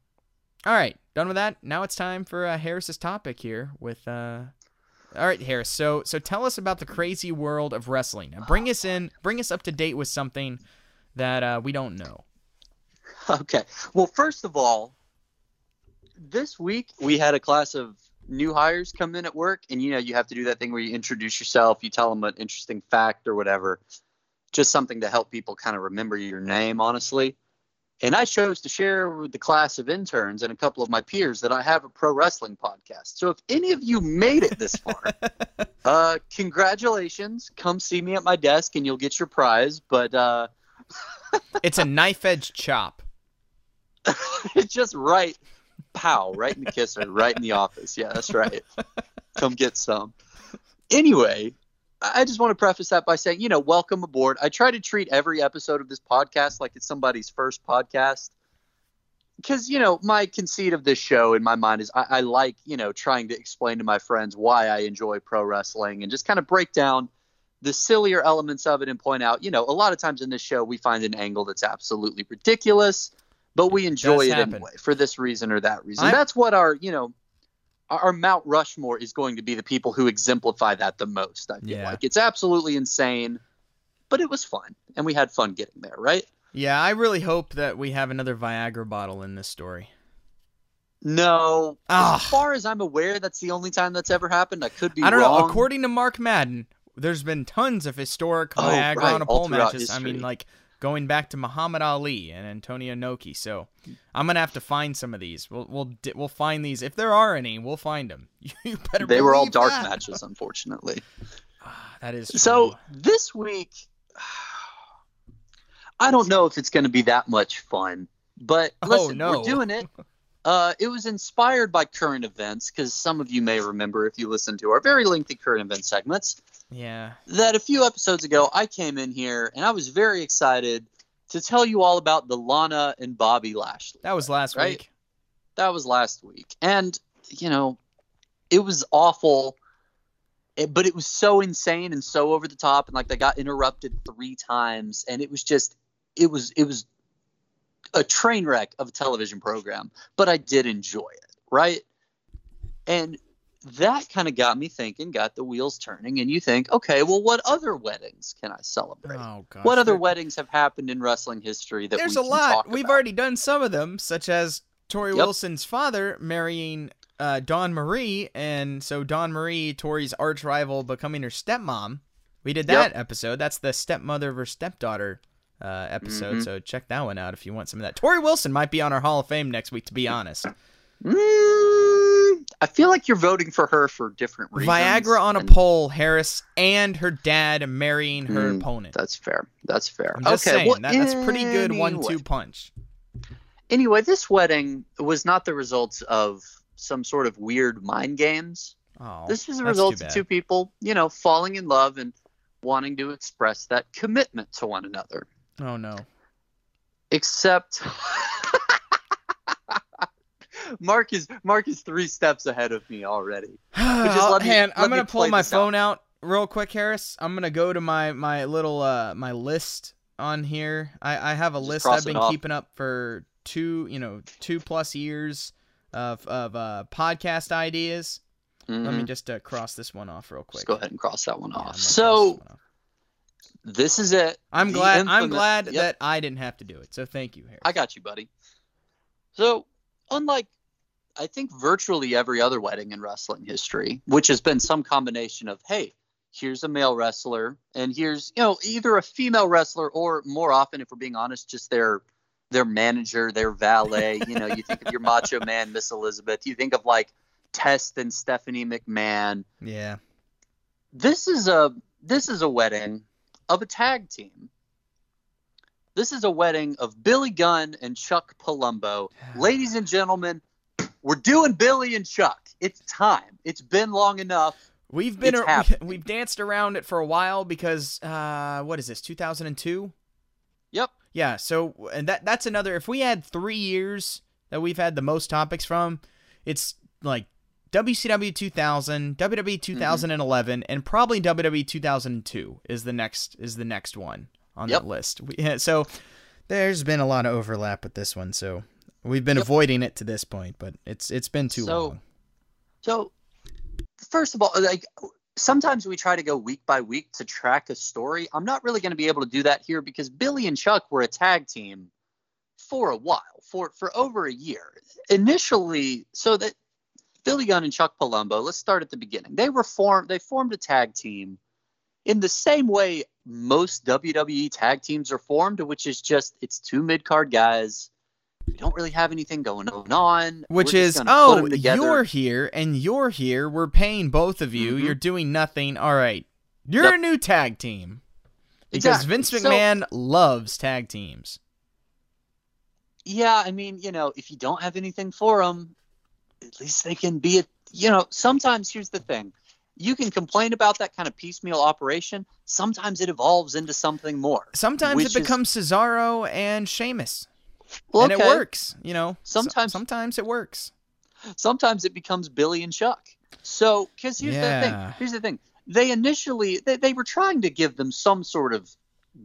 all right, done with that. Now it's time for uh, Harris's topic here with uh. All right, Harris. So so tell us about the crazy world of wrestling. Now bring us in, bring us up to date with something that uh, we don't know. [LAUGHS] Okay. Well, first of all, this week we had a class of new hires come in at work, and you know you have to do that thing where you introduce yourself, you tell them an interesting fact or whatever, just something to help people kind of remember your name, honestly. And I chose to share with the class of interns and a couple of my peers that I have a pro wrestling podcast. So if any of you made it this far, [LAUGHS] uh, congratulations! Come see me at my desk, and you'll get your prize. But uh, It's a knife edge chop. it's [LAUGHS] just right, pow, right in the kisser, right in the office. Yeah, that's right. Come get some. Anyway, I just want to preface that by saying, you know, welcome aboard. I try to treat every episode of this podcast like it's somebody's first podcast. Because, you know, my conceit of this show in my mind is I, I like, you know, trying to explain to my friends why I enjoy pro wrestling and just kind of break down the sillier elements of it and point out, you know, a lot of times in this show we find an angle that's absolutely ridiculous, but we enjoy it happen. anyway for this reason or that reason. I'm- That's what our, you know, our, Mount Rushmore is going to be the people who exemplify that the most. I feel Yeah. like it's absolutely insane, but it was fun and we had fun getting there, right? Yeah, I really hope that we have another Viagra bottle in this story. No, Ah. as far as I'm aware, that's the only time that's ever happened. I could be I don't wrong. know. According to Mark Madden, there's been tons of historic Oh, Viagra right, on a pole matches. I mean, like going back to Muhammad Ali and Antonio Inoki. So I'm gonna have to find some of these. We'll we'll we'll find these if there are any. We'll find them. [LAUGHS] You better. they were all dark that. matches, unfortunately. [LAUGHS] Ah, that is So this week, [SIGHS] I don't know if it's going to be that much fun, but Oh, listen, no. we're doing it. [LAUGHS] Uh, it was inspired by current events because some of you may remember if you listen to our very lengthy current event segments Yeah. that a few episodes ago I came in here and I was very excited to tell you all about the Lana and Bobby Lashley. That was last Right? week. That was last week. And, you know, it was awful, but it was so insane and so over the top. And like they got interrupted three times. And it was just, it was, it was a train wreck of a television program, but I did enjoy it. Right. And that kind of got me thinking, got the wheels turning. And you think, okay, well, what other weddings can I celebrate? Oh gosh. what other there- weddings have happened in wrestling history that There's a lot. We've about? already done some of them, such as Torrie Yep. Wilson's father marrying uh, Dawn Marie, and so Dawn Marie, Torrie's arch rival, becoming her stepmom. We did that Yep. episode. That's the stepmother versus stepdaughter uh, episode. Mhm. So check that one out if you want some of that. Torrie Wilson might be on our Hall of Fame next week, to be honest. Mm, I feel like you're voting for her for different reasons. Viagra on a pole, Harris, and her dad marrying her Mm, opponent. That's fair. That's fair. Okay, saying well, that, that's pretty good anyway. one-two punch. Anyway, this wedding was not the result of some sort of weird mind games. Oh, this was a result of two people, you know, falling in love and wanting to express that commitment to one another. Oh no. Except [LAUGHS] Mark is Mark is three steps ahead of me already. [SIGHS] just me- I'm gonna pull my this out. phone out real quick, Harris. I'm gonna go to my my little uh my list on here. I I have a Just list I've been off. keeping up for two you know two plus years of of uh podcast ideas. Let me Mhm. just uh, cross this one off real quick. Just go ahead and cross that one off. this So one off. This is it. I'm glad I'm glad Yep. that I didn't have to do it. So thank you, Harris. I got you, buddy. So, unlike I think virtually every other wedding in wrestling history, which has been some combination of, hey, here's a male wrestler, and here's you know either a female wrestler or more often, if we're being honest, just their their manager, their valet. [LAUGHS] You know, you think of your Macho Man, Miss Elizabeth. You think of like Test and Stephanie McMahon. yeah. This is a this is a wedding of a tag team. This is a wedding of Billy Gunn and Chuck Palumbo. Ladies and gentlemen, we're doing Billy and Chuck. It's time. It's been long enough. We've been ar- [LAUGHS] we've danced around it for a while because uh what is this 2002? Yep. Yeah, so and that that's another if we had 3 years that we've had the most topics from, it's like WCW 2000, WWE mm-hmm. 2011 and probably WWE 2002 is the next is the next one on Yep. that list. We, [LAUGHS] so there's been a lot of overlap with this one, so we've been Yep. avoiding it to this point, but it's it's been too So- long. So, first of all, like sometimes we try to go week by week to track a story. I'm not really going to be able to do that here because Billy and Chuck were a tag team for a while, for for over a year. Initially, so that Billy Gunn and Chuck Palumbo, let's start at the beginning. They were formed they formed a tag team in the same way most WWE tag teams are formed, which is just it's two mid card guys. We don't really have anything going on. Which is, oh, you're here and you're here. We're paying both of you. Mhm. You're doing nothing. All right. You're Yep. a new tag team. Because Exactly. Vince So- McMahon loves tag teams. Yeah, I mean, you know, if you don't have anything for them, at least they can be a. You know, sometimes here's the thing: you can complain about that kind of piecemeal operation. Sometimes it evolves into something more. Sometimes it it is- becomes Cesaro and Sheamus. Well, And it works, you know. So- Sometimes- sometimes it works. Sometimes it becomes Billy and Chuck. So, because here's the thing: here's the thing. They initially they, they were trying to give them some sort of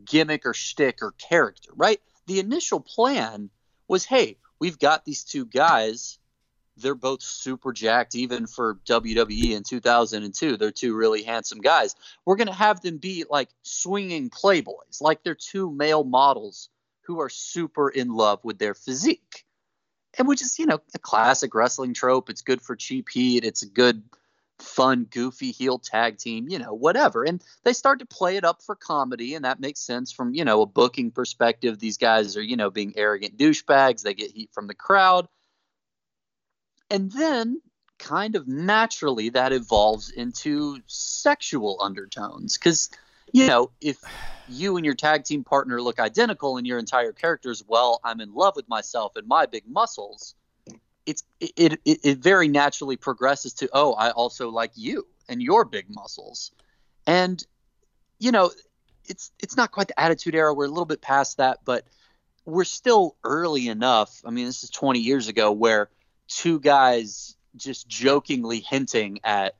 gimmick or shtick or character, right? The initial plan was, hey, we've got these two guys. They're both super jacked, even for WWE in 2002. They're two really handsome guys. We're going to have them be like swinging playboys, like they're two male models who are super in love with their physique. And which is, you know, a classic wrestling trope. It's good for cheap heat. It's a good, fun, goofy heel tag team, you know, whatever. And they start to play it up for comedy, and that makes sense from, you know, a booking perspective. These guys are, you know, being arrogant douchebags. They get heat from the crowd. And then kind of naturally that evolves into sexual undertones. Because you know if you and your tag team partner look identical and your entire character is well i'm in love with myself and my big muscles it's it, it it very naturally progresses to oh i also like you and your big muscles. And you know it's it's not quite the attitude era. We're a little bit past that but we're still early enough. I mean this is 20 years ago where two guys just jokingly hinting at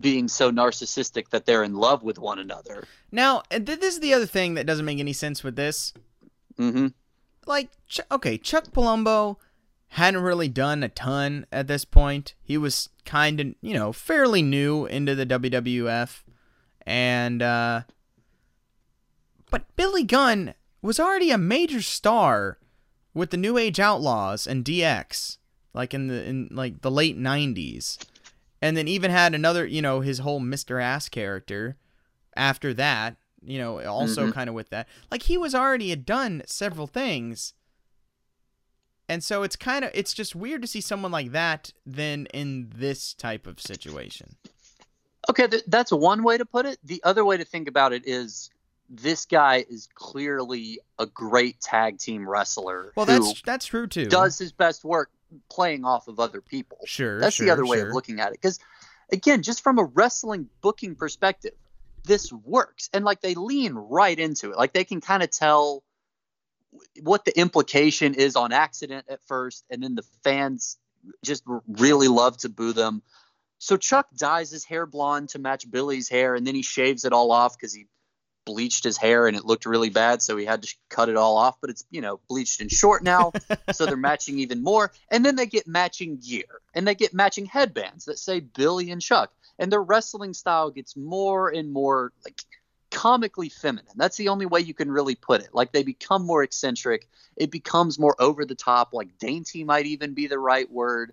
being so narcissistic that they're in love with one another Now, this is the other thing that doesn't make any sense with this. hmm like okay, Chuck Palumbo hadn't really done a ton at this point. He was kind of, you know, fairly new into the WWF and uh but Billy Gunn was already a major star with the New Age Outlaws and DX like in the in like the late 90s. And then even had another, you know, his whole Mr. Ass character after that, you know, also Mhm. kind of with that. Like he was already had done several things. And so it's kind of it's just weird to see someone like that then in this type of situation. Okay, th- that's one way to put it. The other way to think about it is this guy is clearly a great tag team wrestler Well, that's that's true too. does his best work playing off of other people. sure. That's sure, the other way sure. of looking at it. Because, again, just from a wrestling booking perspective, this works. And like they lean right into it. Like they can kind of tell what the implication is on accident at first, and then the fans just really love to boo them. So Chuck dyes his hair blonde to match Billy's hair, and then he shaves it all off because he bleached his hair and it looked really bad, so he had to cut it all off. But it's you know bleached and short now, so they're [LAUGHS] matching even more. And then they get matching gear and they get matching headbands that say Billy and Chuck, and their wrestling style gets more and more like comically feminine. That's the only way you can really put it. Like they become more eccentric. It becomes more over the top. Like dainty might even be the right word.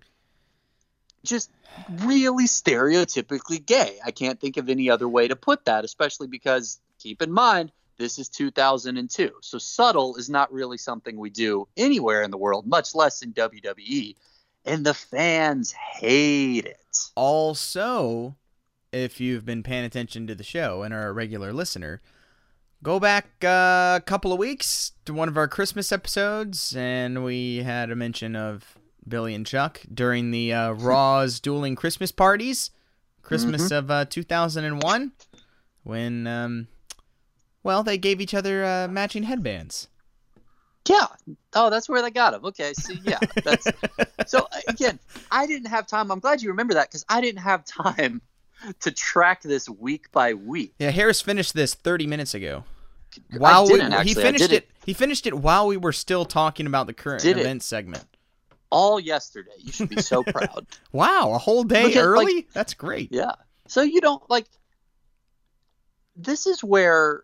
Just really stereotypically gay. I can't think of any other way to put that, especially because keep in mind this is 2002. So subtle is not really something we do anywhere in the world, much less in WWE. And the fans hate it. Also, if you've been paying attention to the show and are a regular listener, go back uh, a couple of weeks to one of our Christmas episodes, and we had a mention of Billy and Chuck during the uh, [LAUGHS] Raw's dueling Christmas parties, Christmas Mm-hmm. of uh, 2001, when, um, well, they gave each other uh, matching headbands. Yeah. Oh, that's where they got him. Okay. So yeah, that's [LAUGHS] so again. I didn't have time. I'm glad you remember that because I didn't have time to track this week by week. Yeah, Harris finished this 30 minutes ago. While we, he actually. I finished did it, he finished it while we were still talking about the current Did it. event segment. all yesterday. You should be so [LAUGHS] proud. Wow, a whole day Because, like- early? That's great. Yeah. So you don't like. This is where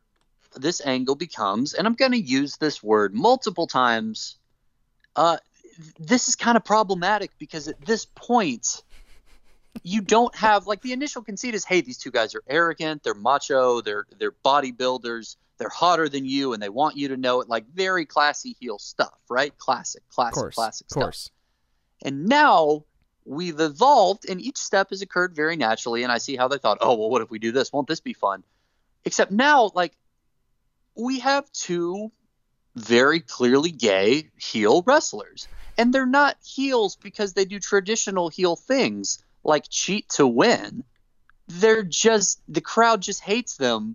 this angle becomes, and I'm going to use this word multiple times. Uh, this is kind of problematic because at this point, you don't have like the initial conceit is, hey, these two guys are arrogant, they're macho, they're they're bodybuilders, they're hotter than you, and they want you to know it. Like very classy heel stuff, right? Classic, classic, course. classic Of stuff. course. And now we've evolved, and each step has occurred very naturally. And I see how they thought, oh, well, what if we do this? Won't this be fun? Except now, like, we have two very clearly gay heel wrestlers. And they're not heels because they do traditional heel things like cheat to win. They're just, the crowd just hates them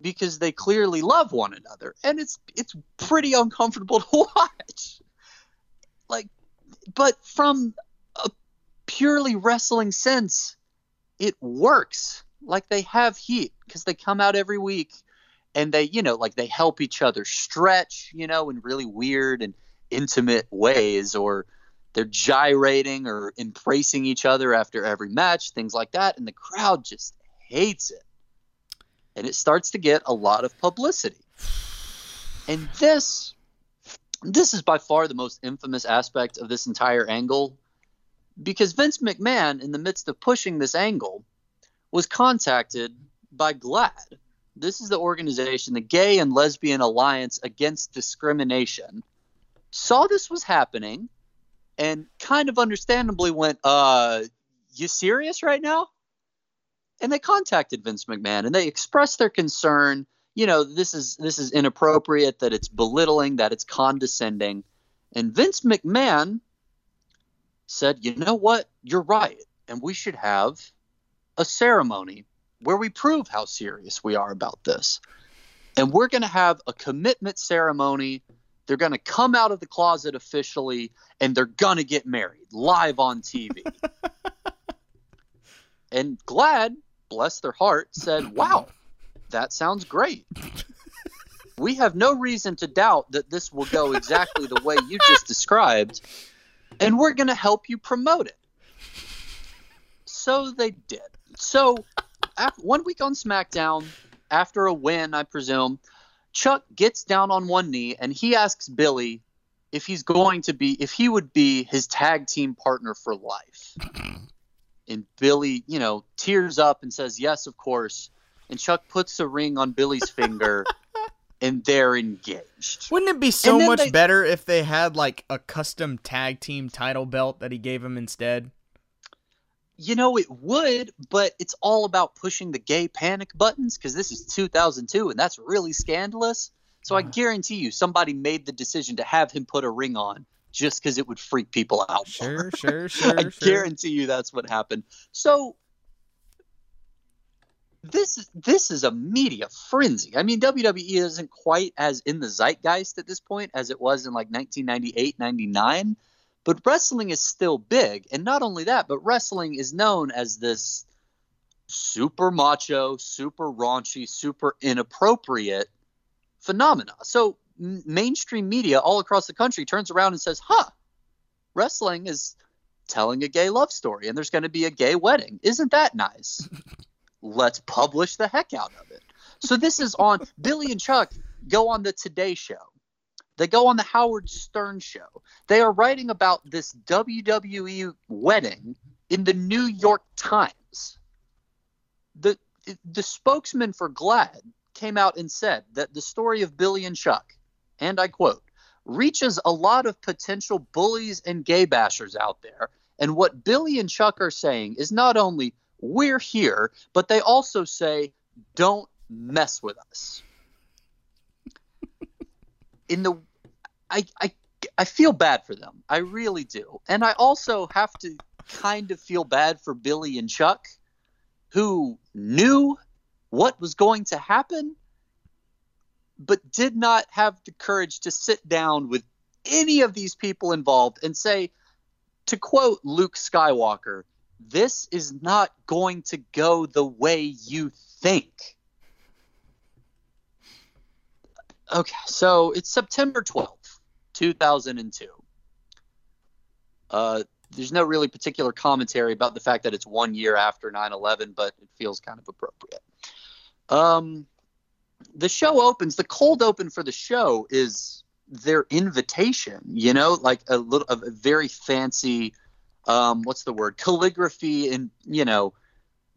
because they clearly love one another. And it's, it's pretty uncomfortable [LAUGHS] to watch. Like, but from a purely wrestling sense, it works. Like they have heat because they come out every week and they, you know, like they help each other stretch, you know, in really weird and intimate ways, or they're gyrating or embracing each other after every match, things like that. And the crowd just hates it. And it starts to get a lot of publicity. And this this is by far the most infamous aspect of this entire angle because Vince McMahon, in the midst of pushing this angle, was contacted by GLAAD. This is the organization, the Gay and Lesbian Alliance Against Discrimination, saw this was happening and kind of understandably went, uh, you serious right now? And they contacted Vince McMahon and they expressed their concern you know this is this is inappropriate that it's belittling that it's condescending. And vince mcmahon said you know what? You're right. And we should have a ceremony where we prove how serious we are about this and we're going to have a commitment ceremony they're going to come out of the closet officially and they're going to get married live on tv [LAUGHS] and GLAAD bless their heart said wow that sounds great. [LAUGHS] we have no reason to doubt that this will go exactly the way you just described, and we're going to help you promote it. So they did. So, after, one week on SmackDown, after a win, I presume, Chuck gets down on one knee and he asks Billy if he's going to be, if he would be his tag team partner for life. [CLEARS THROAT] And Billy, you know, tears up and says, Yes, of course and Chuck puts a ring on Billy's [LAUGHS] finger, and they're engaged. Wouldn't it be so much they- better if they had like a custom tag team title belt that he gave him instead? You know, it would, but it's all about pushing the gay panic buttons because this is 2002, and that's really scandalous. So I uh-huh. guarantee you, somebody made the decision to have him put a ring on just because it would freak people out. Sure, sure, [LAUGHS] sure. I sure. guarantee you that's what happened. So this is this is a media frenzy. I mean, WWE isn't quite as in the zeitgeist at this point as it was in like 1998, 99, but wrestling is still big. And not only that, but wrestling is known as this super macho, super raunchy, super inappropriate phenomena. So m- mainstream media all across the country turns around and says, "Huh, wrestling is telling a gay love story and there's going to be a gay wedding. Isn't that nice?" [LAUGHS] let's publish the heck out of it. So this is on Billy and Chuck go on the Today Show. They go on the Howard Stern show. They are writing about this WWE wedding in the New York Times. The the spokesman for GLAAD came out and said that the story of Billy and Chuck, and I quote, reaches a lot of potential bullies and gay bashers out there. And what Billy and Chuck are saying is not only we're here, but they also say, don't mess with us. [LAUGHS] In the, I, I, I feel bad for them. I really do. And I also have to kind of feel bad for Billy and Chuck, who knew what was going to happen, but did not have the courage to sit down with any of these people involved and say, to quote Luke Skywalker, this is not going to go the way you think. Okay, so it's September 12th, 2002. Uh, there's no really particular commentary about the fact that it's one year after 9 11, but it feels kind of appropriate. Um, the show opens, the cold open for the show is their invitation, you know, like a little, a very fancy um, what's the word calligraphy and you know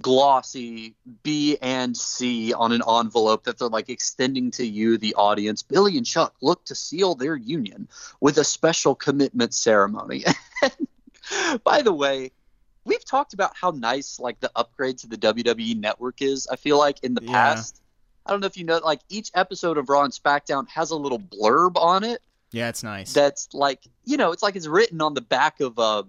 glossy B and C on an envelope that they're like extending to you, the audience. Billy and Chuck look to seal their union with a special commitment ceremony. [LAUGHS] By the way, we've talked about how nice like the upgrade to the WWE network is. I feel like in the Yeah. past, I don't know if you know, like each episode of Raw and SmackDown has a little blurb on it Yeah, it's nice. that's like you know it's like it's written on the back of a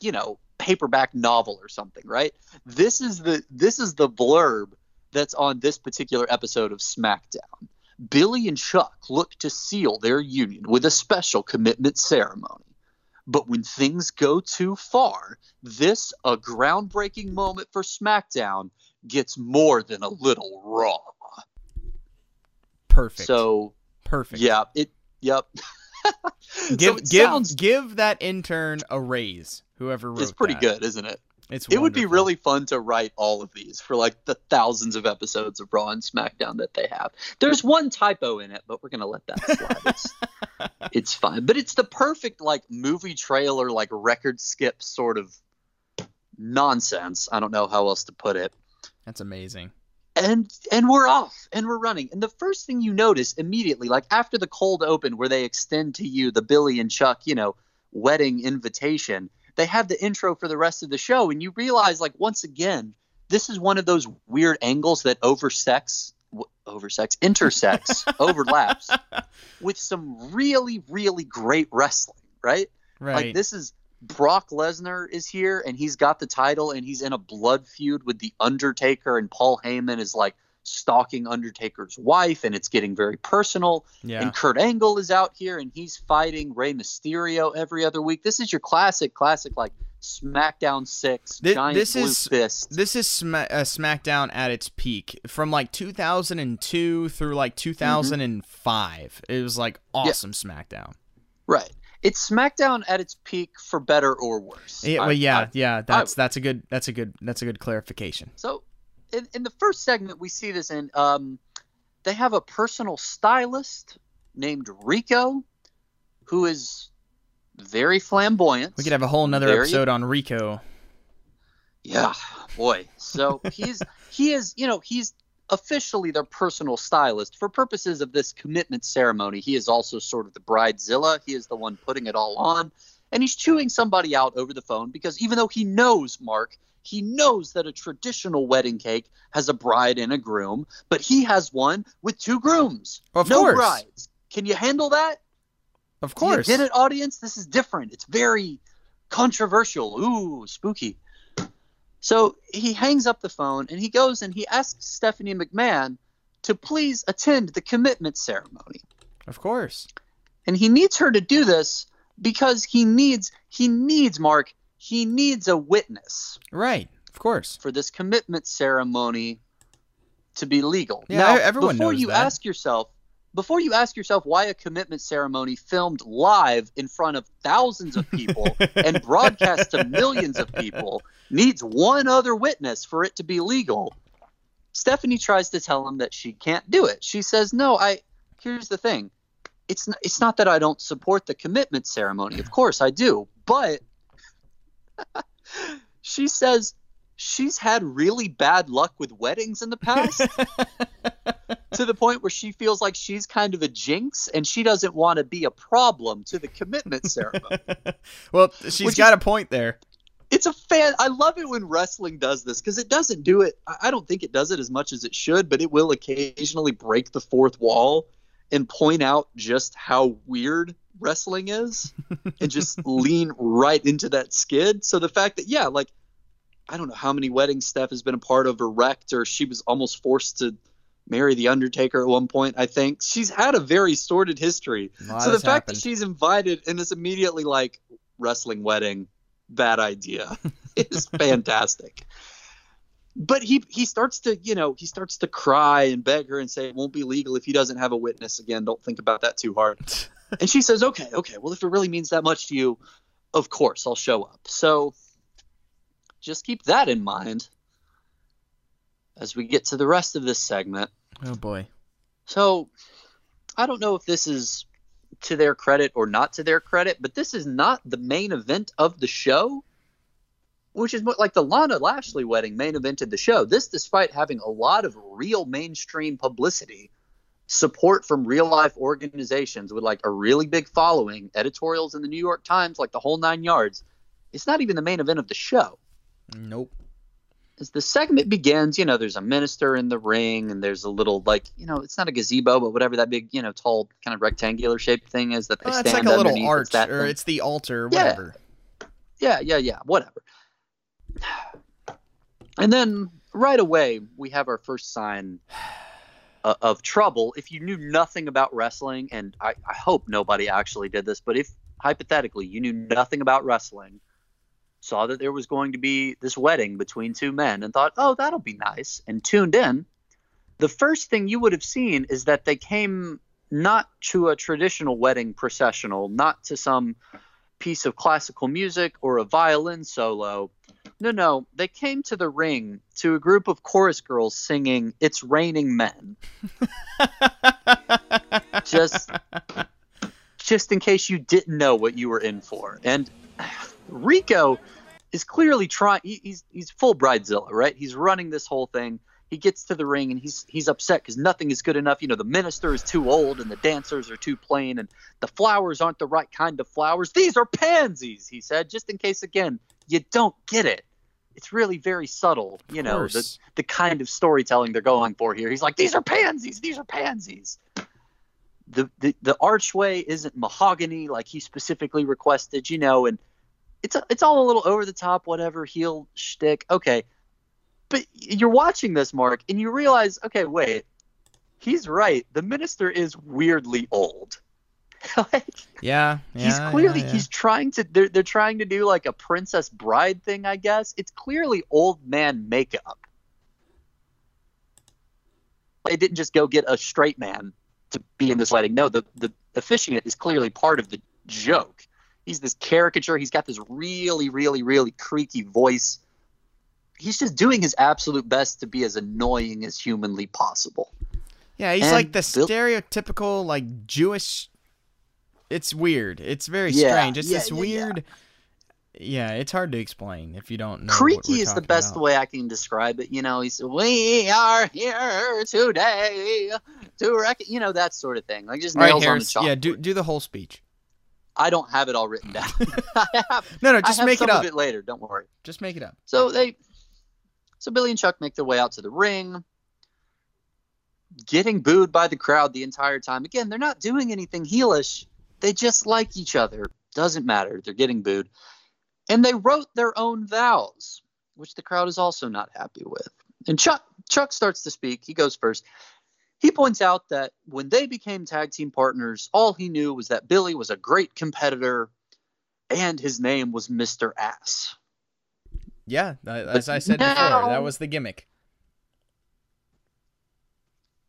you know paperback novel or something right this is the this is the blurb that's on this particular episode of smackdown billy and chuck look to seal their union with a special commitment ceremony but when things go too far this a groundbreaking moment for smackdown gets more than a little raw Perfect. so perfect. yeah it yep [LAUGHS] So Give it give sounds- give that intern a raise. Whoever wrote it's pretty that. good, isn't it? It's It would be really fun to write all of these for like the thousands of episodes of Raw and SmackDown that they have. There's one typo in it, but we're gonna let that slide. It's, [LAUGHS] it's fine, but it's the perfect like movie trailer, like record skip sort of nonsense. I don't know how else to put it. That's amazing. And and we're off and we're running. And the first thing you notice immediately, like after the cold open, where they extend to you the Billy and Chuck, you know, wedding invitation, they have the intro for the rest of the show, and you realize, like once again, this is one of those weird angles that oversex, oversex, intersects, [LAUGHS] overlaps with some really, really great wrestling, right? Right. Like this is Brock Lesnar is here and he's got the title and he's in a blood feud with the Undertaker and Paul Heyman is like stalking Undertaker's wife and it's getting very personal. yeah. And Kurt Angle is out here and he's fighting Rey Mysterio every other week. This is your classic, classic like SmackDown six Thi- giant this blue is- fist. This is Sma- uh, SmackDown at its peak from like 2002 through like 2005. It was like awesome SmackDown. right. It's SmackDown at its peak for better or worse. Yeah, well, yeah, I- yeah. That's that's a good that's a good that's a good clarification. So, in, in the first segment, we see this in. Um, they have a personal stylist named Rico, who is very flamboyant. We could have a whole nother Very- episode on Rico. Yeah, boy. So [LAUGHS] he's he is you know he's officially their personal stylist for purposes of this commitment ceremony. He is also sort of the bridezilla. He is the one putting it all on, and he's chewing somebody out over the phone because even though he knows Mark. He knows that a traditional wedding cake has a bride and a groom, but he has one with two grooms. Of no course. brides. Can you handle that? Of Do you course. get it, audience? This is different. It's very controversial. Ooh, spooky. So he hangs up the phone and he goes and he asks Stephanie McMahon to please attend the commitment ceremony. Of course. And he needs her to do this because he needs he needs Mark, he needs a witness Right. Of course. for this commitment ceremony to be legal. Yeah, now, everyone before knows you that. ask yourself, before you ask yourself why a commitment ceremony filmed live in front of thousands of people [LAUGHS] and broadcast to millions of people needs one other witness for it to be legal, Stephanie tries to tell him that she can't do it. She says, "No, I. Here's the thing. It's not, it's not that I don't support the commitment ceremony. Of course I do, but." [LAUGHS] she says she's had really bad luck with weddings in the past [LAUGHS] to the point where she feels like she's kind of a jinx and she doesn't want to be a problem to the commitment ceremony. [LAUGHS] well, she's Which got a point there. it's a fan. I love it when wrestling does this because it doesn't do it. I don't think it does it as much as it should, but it will occasionally break the fourth wall and point out just how weird wrestling is and just [LAUGHS] lean right into that skid. So the fact that, yeah, like, I don't know how many weddings Steph has been a part of or wrecked, or she was almost forced to marry the Undertaker at one point, I think. She's had a very sordid history. So the fact happened. that she's invited and is immediately like wrestling wedding, bad idea, [LAUGHS] is fantastic. But he he starts to you know he starts to cry and beg her and say it won't be legal if he doesn't have a witness again. Don't think about that too hard. [LAUGHS] and she says, okay, okay. Well, if it really means that much to you, of course I'll show up. So just keep that in mind as we get to the rest of this segment. oh boy. So I don't know if this is to their credit or not to their credit, but this is not the main event of the show, which is what like the Lana Lashley wedding main evented the show. This, despite having a lot of real mainstream publicity, support from real life organizations with like a really big following, editorials in the New York Times, like the whole nine yards. It's not even the main event of the show Nope. as the segment begins, you know, there's a minister in the ring, and there's a little like, you know, it's not a gazebo, but whatever that big, you know, tall kind of rectangular shaped thing is that they Oh, it's like a little arch, It's or thing. it's the altar, Yeah. whatever. yeah, yeah, yeah, whatever. And then right away we have our first sign uh, of trouble. If you knew nothing about wrestling, and I, I hope nobody actually did this, but if hypothetically you knew nothing about wrestling, saw that there was going to be this wedding between two men, and thought, oh, that'll be nice, and tuned in, the first thing you would have seen is that they came not to a traditional wedding processional, not to some piece of classical music or a violin solo. No, no, they came to the ring to a group of chorus girls singing "It's Raining Men." just, just in case you didn't know what you were in for. And Rico is clearly trying. He, he's he's full bridezilla, right? He's running this whole thing. He gets to the ring and he's he's upset because nothing is good enough. You know, the minister is too old and the dancers are too plain and the flowers aren't the right kind of flowers. These are pansies, he said, just in case again you don't get it. It's really very subtle, you know, the, the kind of storytelling they're going for here. He's like, these are pansies, these are pansies. The, the the archway isn't mahogany like he specifically requested, you know, and it's a, it's all a little over the top, whatever heel shtick. Okay, but you're watching this, Mark, and you realize, okay, wait, he's right. The minister is weirdly old. [LAUGHS] like, Yeah, yeah. he's clearly yeah, yeah. he's trying to they're, they're trying to do like a princess bride thing i guess it's clearly old man makeup they didn't just go get a straight man to be in this wedding no the the officiant is clearly part of the joke he's this caricature he's got this really really really creaky voice he's just doing his absolute best to be as annoying as humanly possible Yeah, he's And like the Bill- stereotypical like Jewish. It's weird. It's very Yeah, strange. It's yeah, this weird. Yeah. it's hard to explain if you don't know. what creaky is the best about. way I can describe it. You know, he's we are here today to rec-, you know that sort of thing. Like just All right, nails on the chalkboard. Yeah, do do the whole speech. I don't have it all written down. [LAUGHS] [LAUGHS] Have, No, no, just make it up. it later. Don't worry. Just make it up. So they, so Billy and Chuck make their way out to the ring, getting booed by the crowd the entire time. Again, they're not doing anything heelish. They just like each other. Doesn't matter. They're getting booed, and they wrote their own vows. which the crowd is also not happy with. And Chuck Chuck starts to speak. He goes first. He points out that when they became tag team partners, all he knew was that Billy was a great competitor and his name was Mr. Ass. Yeah, uh, as I said before, that was the gimmick.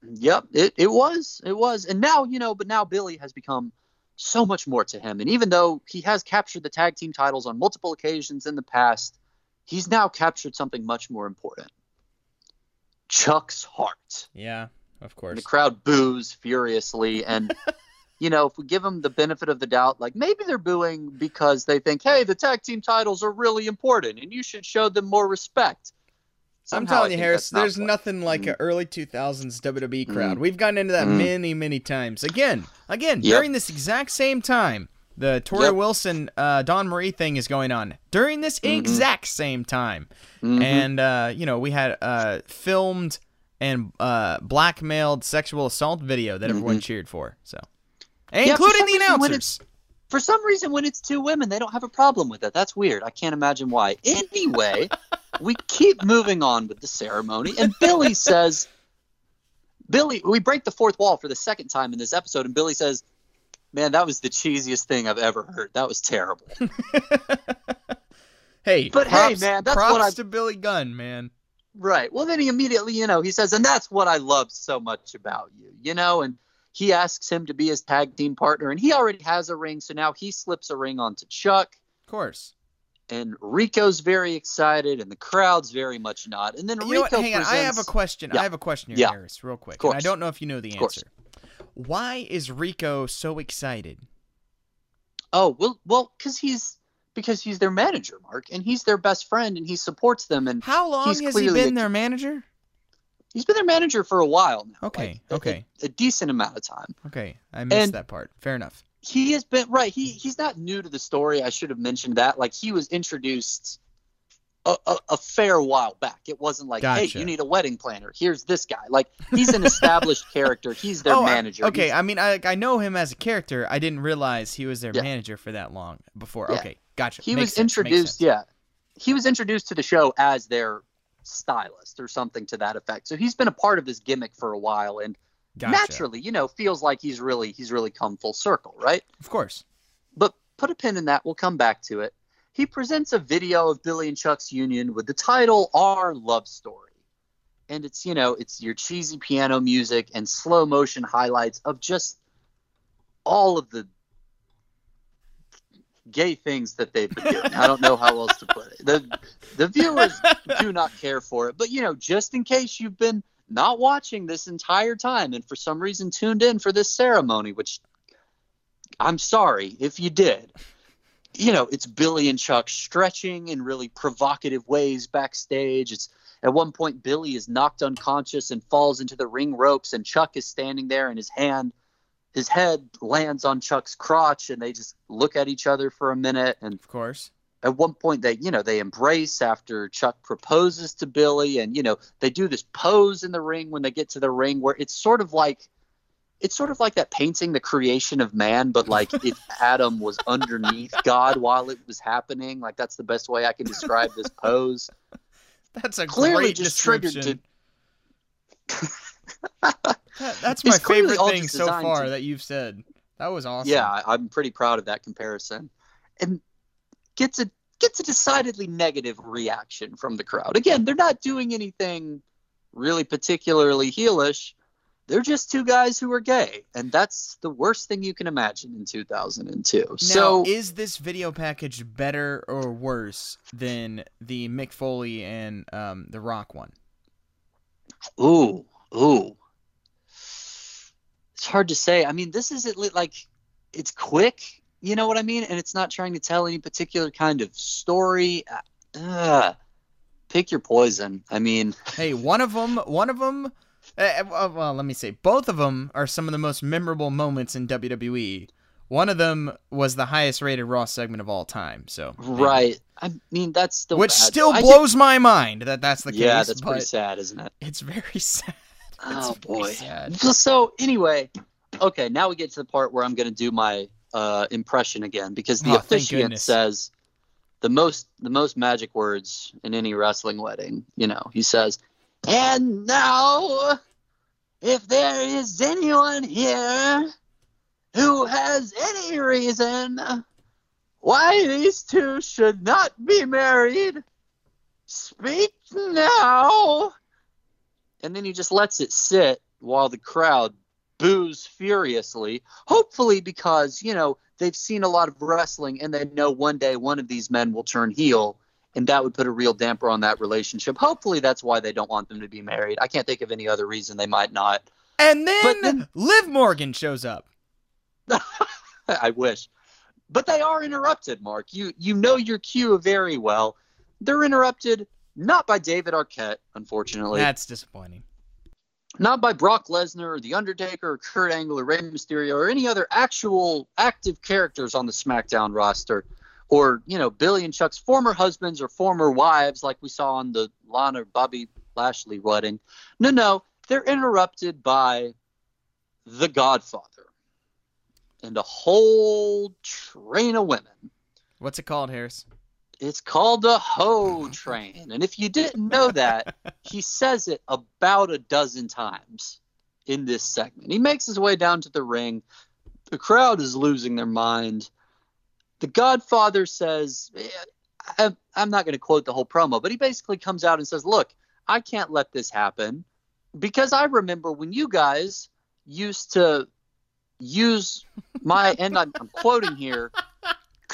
Yep, it, it was. It was. And now, you know, but now Billy has become so much more to him. And even though he has captured the tag team titles on multiple occasions in the past, he's now captured something much more important Chuck's heart. Yeah, of And course. the crowd boos furiously. And, [LAUGHS] you know, if we give them the benefit of the doubt, like maybe they're booing because they think, hey, the tag team titles are really important and you should show them more respect. I'm telling you, Harris, that's not there's nothing like Mm. an early 2000s WWE crowd. Mm. We've gotten into that Mm. many, many times. Again, again, Yep. during this exact same time, the Torrie Yep. Wilson, uh, Dawn Marie thing is going on. During this Mhm. exact same time. Mhm. And, uh, you know, we had uh, filmed and uh, blackmailed sexual assault video that everyone cheered for. So, Mm-hmm. Including the announcers. For some reason when it's two women they don't have a problem with it. That's weird. I can't imagine why. Anyway we keep moving on with the ceremony and billy [LAUGHS] says billy we break the fourth wall for the second time in this episode and billy says man that was the cheesiest thing i've ever heard. That was terrible. [LAUGHS] Hey, But hey, props, man, that's props what I- to Billy Gunn, man. right. Well then he immediately you know he says and that's what i love so much about you you know and he asks him to be his tag team partner and he already has a ring so now he slips a ring onto chuck Of course. and Rico's very excited, and the crowd's very much not. And then You Rico? Hang on. I have a question. Yeah. I have a question here, Yeah. Harris, real quick. Of course. And I don't know if you know the answer. Why is Rico so excited? Oh well, well, because he's because he's their manager, Mark, and he's their best friend, and he supports them, and How long He's has he been a- their manager? He's been their manager for a while now. Okay, like, okay. a, a decent amount of time. Okay, I missed And- that part. Fair enough. He has been right. He he's not new to the story. I should have mentioned that. Like he was introduced. A, a, a fair while back. It wasn't like, hey, you need a wedding planner. Here's this guy. Like he's an established [LAUGHS] character. He's their oh, I- manager. okay, He's- I mean, I I know him as a character. I didn't realize he was their Yeah. manager for that long before. Yeah. Okay, gotcha. he Makes was sense, introduced yeah he was introduced to the show as their stylist or something to that effect. So he's been a part of this gimmick for a while and Gotcha. naturally you know feels like he's really he's really come full circle right? Of course. but put a pin in that. We'll come back to it. He presents a video of billy and chuck's union with the title our love story. And it's you know it's your cheesy piano music and slow motion highlights of just all of the gay things that they've been doing. I don't know how else to put it. The the viewers [LAUGHS] do not care for it, but you know, just in case you've been not watching this entire time and for some reason tuned in for this ceremony, which I'm sorry if you did. You know, it's Billy and Chuck stretching in really provocative ways backstage. It's at one point Billy is knocked unconscious and falls into the ring ropes, and Chuck is standing there, and his hand, his head lands on Chuck's crotch, and they just look at each other for a minute. And Of course. at one point, they, you know, they embrace after Chuck proposes to Billy, and you know, they do this pose in the ring when they get to the ring, where it's sort of like. It's sort of like that painting, the creation of man, but like [LAUGHS] if Adam was underneath God while it was happening. Like that's the best way I can describe this pose. [LAUGHS] That's a Clearly great just triggered description. to [LAUGHS] That- that's my favorite thing so far to- that you've said. That was awesome. Yeah, I'm pretty proud of that comparison, and gets a gets a decidedly negative reaction from the crowd. Again, they're not doing anything really particularly heelish. They're just two guys who are gay, and that's the worst thing you can imagine in 2002. Now, so, is this video package better or worse than the Mick Foley and um, the Rock one? ooh, ooh, it's hard to say. I mean, this is at le- like it's quick. You know what I mean? And it's not trying to tell any particular kind of story. Uh, pick your poison. I mean, [LAUGHS] Hey, one of them, one of them. Uh, well, well, let me say, both of them are some of the most memorable moments in WWE. One of them was the highest rated Raw segment of all time. So, right. I mean, that's still which bad. still I blows my mind that that's the yeah, case. that's but pretty sad, isn't it? It's very [LAUGHS] sad. Oh boy. sad. So, so anyway, okay, now we get to the part where I'm going to do my uh, impression again because the Oh, officiant says the most the most magic words in any wrestling wedding. You know, he says, "And now, if there is anyone here who has any reason why these two should not be married, speak now." And then he just lets it sit while the crowd boos furiously. Hopefully, because you know they've seen a lot of wrestling and they know one day one of these men will turn heel and that would put a real damper on that relationship. Hopefully that's why they don't want them to be married. I can't think of any other reason they might not. And then, then- Liv Morgan shows up. [LAUGHS] I wish. But they are interrupted, Mark. You you know your cue very well. They're interrupted not by David Arquette, unfortunately. That's disappointing. not by Brock Lesnar or The Undertaker or Kurt Angle or Rey Mysterio or any other actual active characters on the SmackDown roster, or you know Billy and Chuck's former husbands or former wives, like we saw on the Lana Bobby Lashley wedding. No, no, they're interrupted by The Godfather and a whole train of women. What's it called, Harris? It's called the Ho [LAUGHS] Train. And if you didn't know that, he says it about a dozen times in this segment. He makes his way down to the ring. The crowd is losing their mind. The Godfather says, I- I'm not going to quote the whole promo, but he basically comes out and says, Look, I can't let this happen because I remember when you guys used to use my, and I'm, I'm quoting here,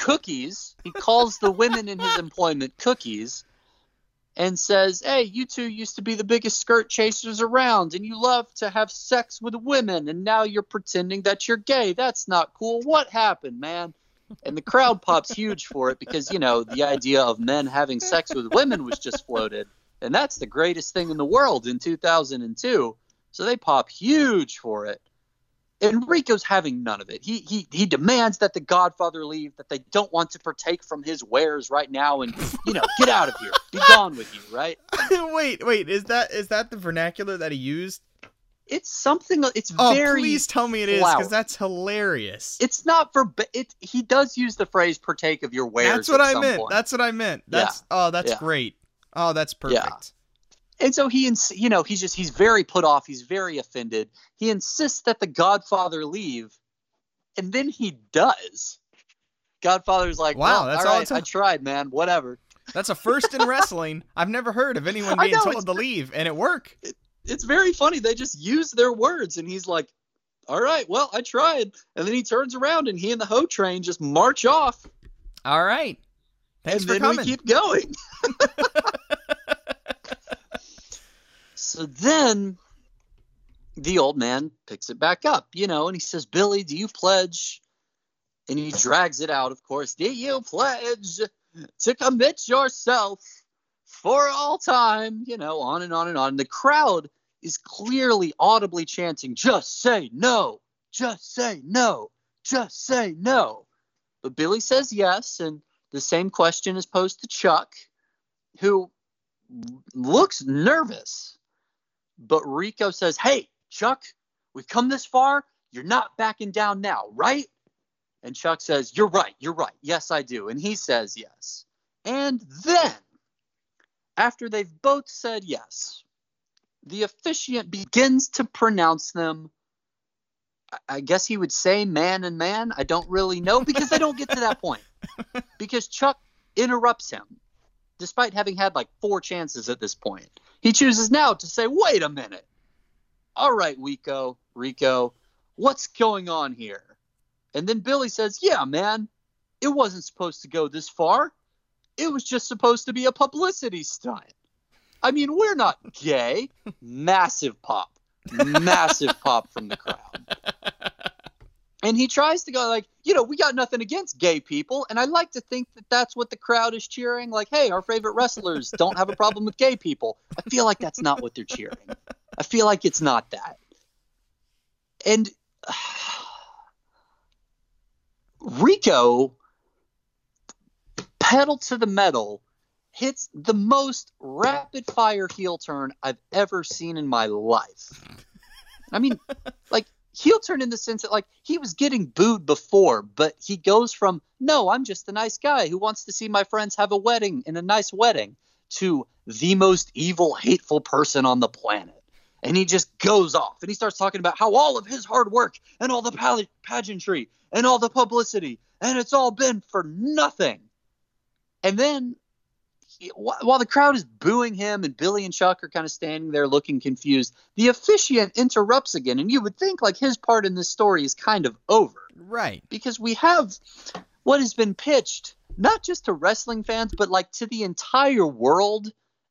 cookies. He calls the women in his employment cookies and says, Hey, you two used to be the biggest skirt chasers around and you love to have sex with women and now you're pretending that you're gay. That's not cool. What happened, man? And the crowd pops huge for it because, you know, the idea of men having sex with women was just floated. And that's the greatest thing in the world in 2002. So they pop huge for it. And Rico's having none of it. He he he demands that the Godfather leave, that they don't want to partake from his wares right now, and you know, get out of here, be [LAUGHS] gone with you, right? [LAUGHS] wait, wait, is that is that the vernacular that he used? It's something. It's Oh, very. please tell me it is, because that's hilarious. It's not for. It. He does use the phrase "partake of your wares." That's what at I meant. point. That's what I meant. That's oh, that's Yeah. great. Oh, that's perfect. And so he ins- you know he's just he's very put off he's very offended he insists that the godfather leave and then he does godfather's like Wow, wow that's all all right it took. i tried man whatever That's a first in wrestling. [LAUGHS] I've never heard of anyone being know, told to leave and it work. it's very funny they just use their words and he's like all right well i tried and then he turns around and he and the hoe train just march off All right. Thanks and for then coming. we keep going [LAUGHS] [LAUGHS] so then the old man picks it back up, you know, and he says, Billy, do you pledge? And he drags it out, of course. Do you pledge to commit yourself for all time? You know, on and on and on. The crowd is clearly audibly chanting, just say no, just say no, just say no. But Billy says yes, and the same question is posed to Chuck, who looks nervous. But Rico says, Hey, Chuck, we've come this far. You're not backing down now, right? And Chuck says, You're right. You're right. Yes, I do. And he says yes. And then, after they've both said yes, the officiant begins to pronounce them. I- guess he would say man and man. I don't really know because they don't get to that [LAUGHS] point. Because Chuck interrupts him, despite having had like four chances at this point. He chooses now to say, wait a minute. All right, Rico, Rico, what's going on here? And then Billy says, yeah, man, it wasn't supposed to go this far. It was just supposed to be a publicity stunt. I mean, we're not gay. [LAUGHS] Massive pop. Massive pop from the crowd. And he tries to go like, you know, we got nothing against gay people, and I like to think that that's what the crowd is cheering. Like, hey, our favorite wrestlers don't have a problem with gay people. I feel like that's not what they're cheering. I feel like it's not that. And [SIGHS] Rico, pedal to the metal, hits the most rapid fire heel turn I've ever seen in my life. I mean, like heel turn in the sense that like he was getting booed before, but he goes from no, I'm just a nice guy who wants to see my friends have a wedding in a nice wedding to the most evil, hateful person on the planet. And he just goes off and he starts talking about how all of his hard work and all the pal- pageantry and all the publicity and it's all been for nothing. And then while the crowd is booing him and Billy and Chuck are kind of standing there looking confused, the officiant interrupts again. And you would think like his part in this story is kind of over. Right. Because we have what has been pitched not just to wrestling fans, but like to the entire world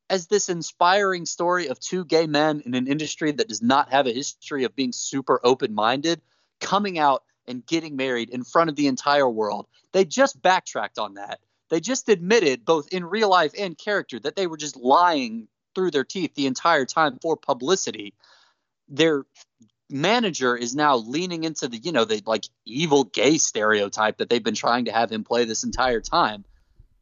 as this inspiring story of two gay men in an industry that does not have a history of being super open minded coming out and getting married in front of the entire world. They just backtracked on that they just admitted, both in real life and character, that they were just lying through their teeth the entire time for publicity. Their manager is now leaning into the, you know, the like evil gay stereotype that they've been trying to have him play this entire time.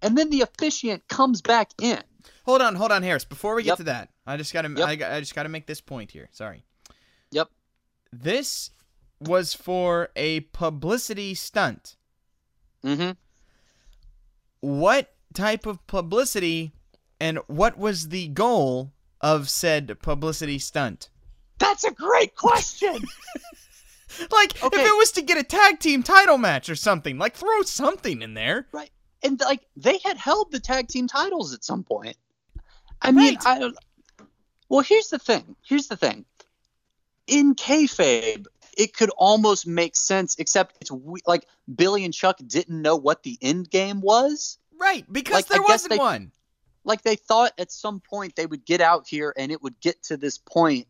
And then the officiant comes back in. Hold on, hold on, Harris. Before we get Yep. to that, I just gotta, Yep. I, I just gotta make this point here. Sorry. Yep. This was for a publicity stunt. Mm-hmm. What type of publicity, and what was the goal of said publicity stunt? That's a great question. [LAUGHS] Like, if it was to get a tag team title match or something, like throw something in there. right. And like they had held the tag team titles at some point. I mean, I don't. Well, here's the thing. Here's the thing. In kayfabe, it could almost make sense, except it's we- like Billy and Chuck didn't know what the end game was. Right, because Like, there guess wasn't they- one. Like they thought at some point they would get out here and it would get to this point,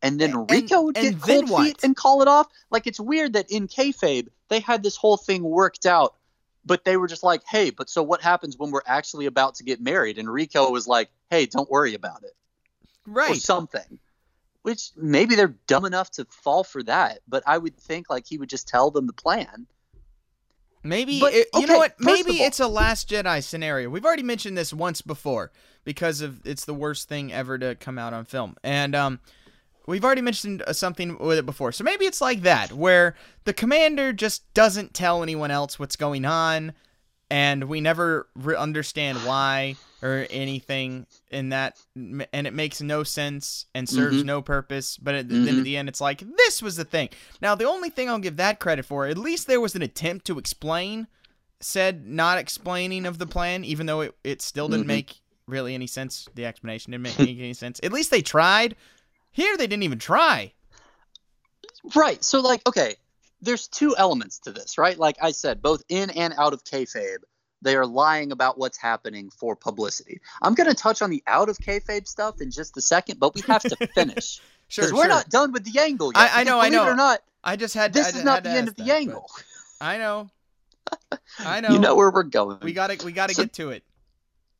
and then And- Rico would and get cold what? feet and call it off. Like it's weird that in kayfabe they had this whole thing worked out, but they were just like, "Hey, but so what happens when we're actually about to get married?" And Rico was like, "Hey, don't worry about it," or Right. something. Which maybe they're dumb enough to fall for that, but I would think like he would just tell them the plan. Maybe But, it, you okay, know what? Maybe all- it's a Last Jedi scenario. We've already mentioned this once before because of it's the worst thing ever to come out on film, and um, we've already mentioned uh, something with it before. So maybe it's like that, where the commander just doesn't tell anyone else what's going on, and we never re- understand why or anything in that, and it makes no sense and serves Mhm. no purpose. But at, then Mhm. at the end, it's like this was the thing. Now, the only thing I'll give that credit for, at least there was an attempt to explain said not explaining of the plan, even though it, it still didn't Mhm. make really any sense. The explanation didn't make any [LAUGHS] sense. At least they tried. Here, they didn't even try. Right. So, like, okay, there's two elements to this, right? Like I said, both in and out of kayfabe, they are lying about what's happening for publicity. I'm going to touch on the out of kayfabe stuff in just a second, but we have to [LAUGHS] finish Sure, because we're sure. not done with the angle yet. I- I know, I know. It or not, I just had. this I is not the end of the that, but- angle. I know. [LAUGHS] I know. You know where we're going. we gotta we gotta So- get to it.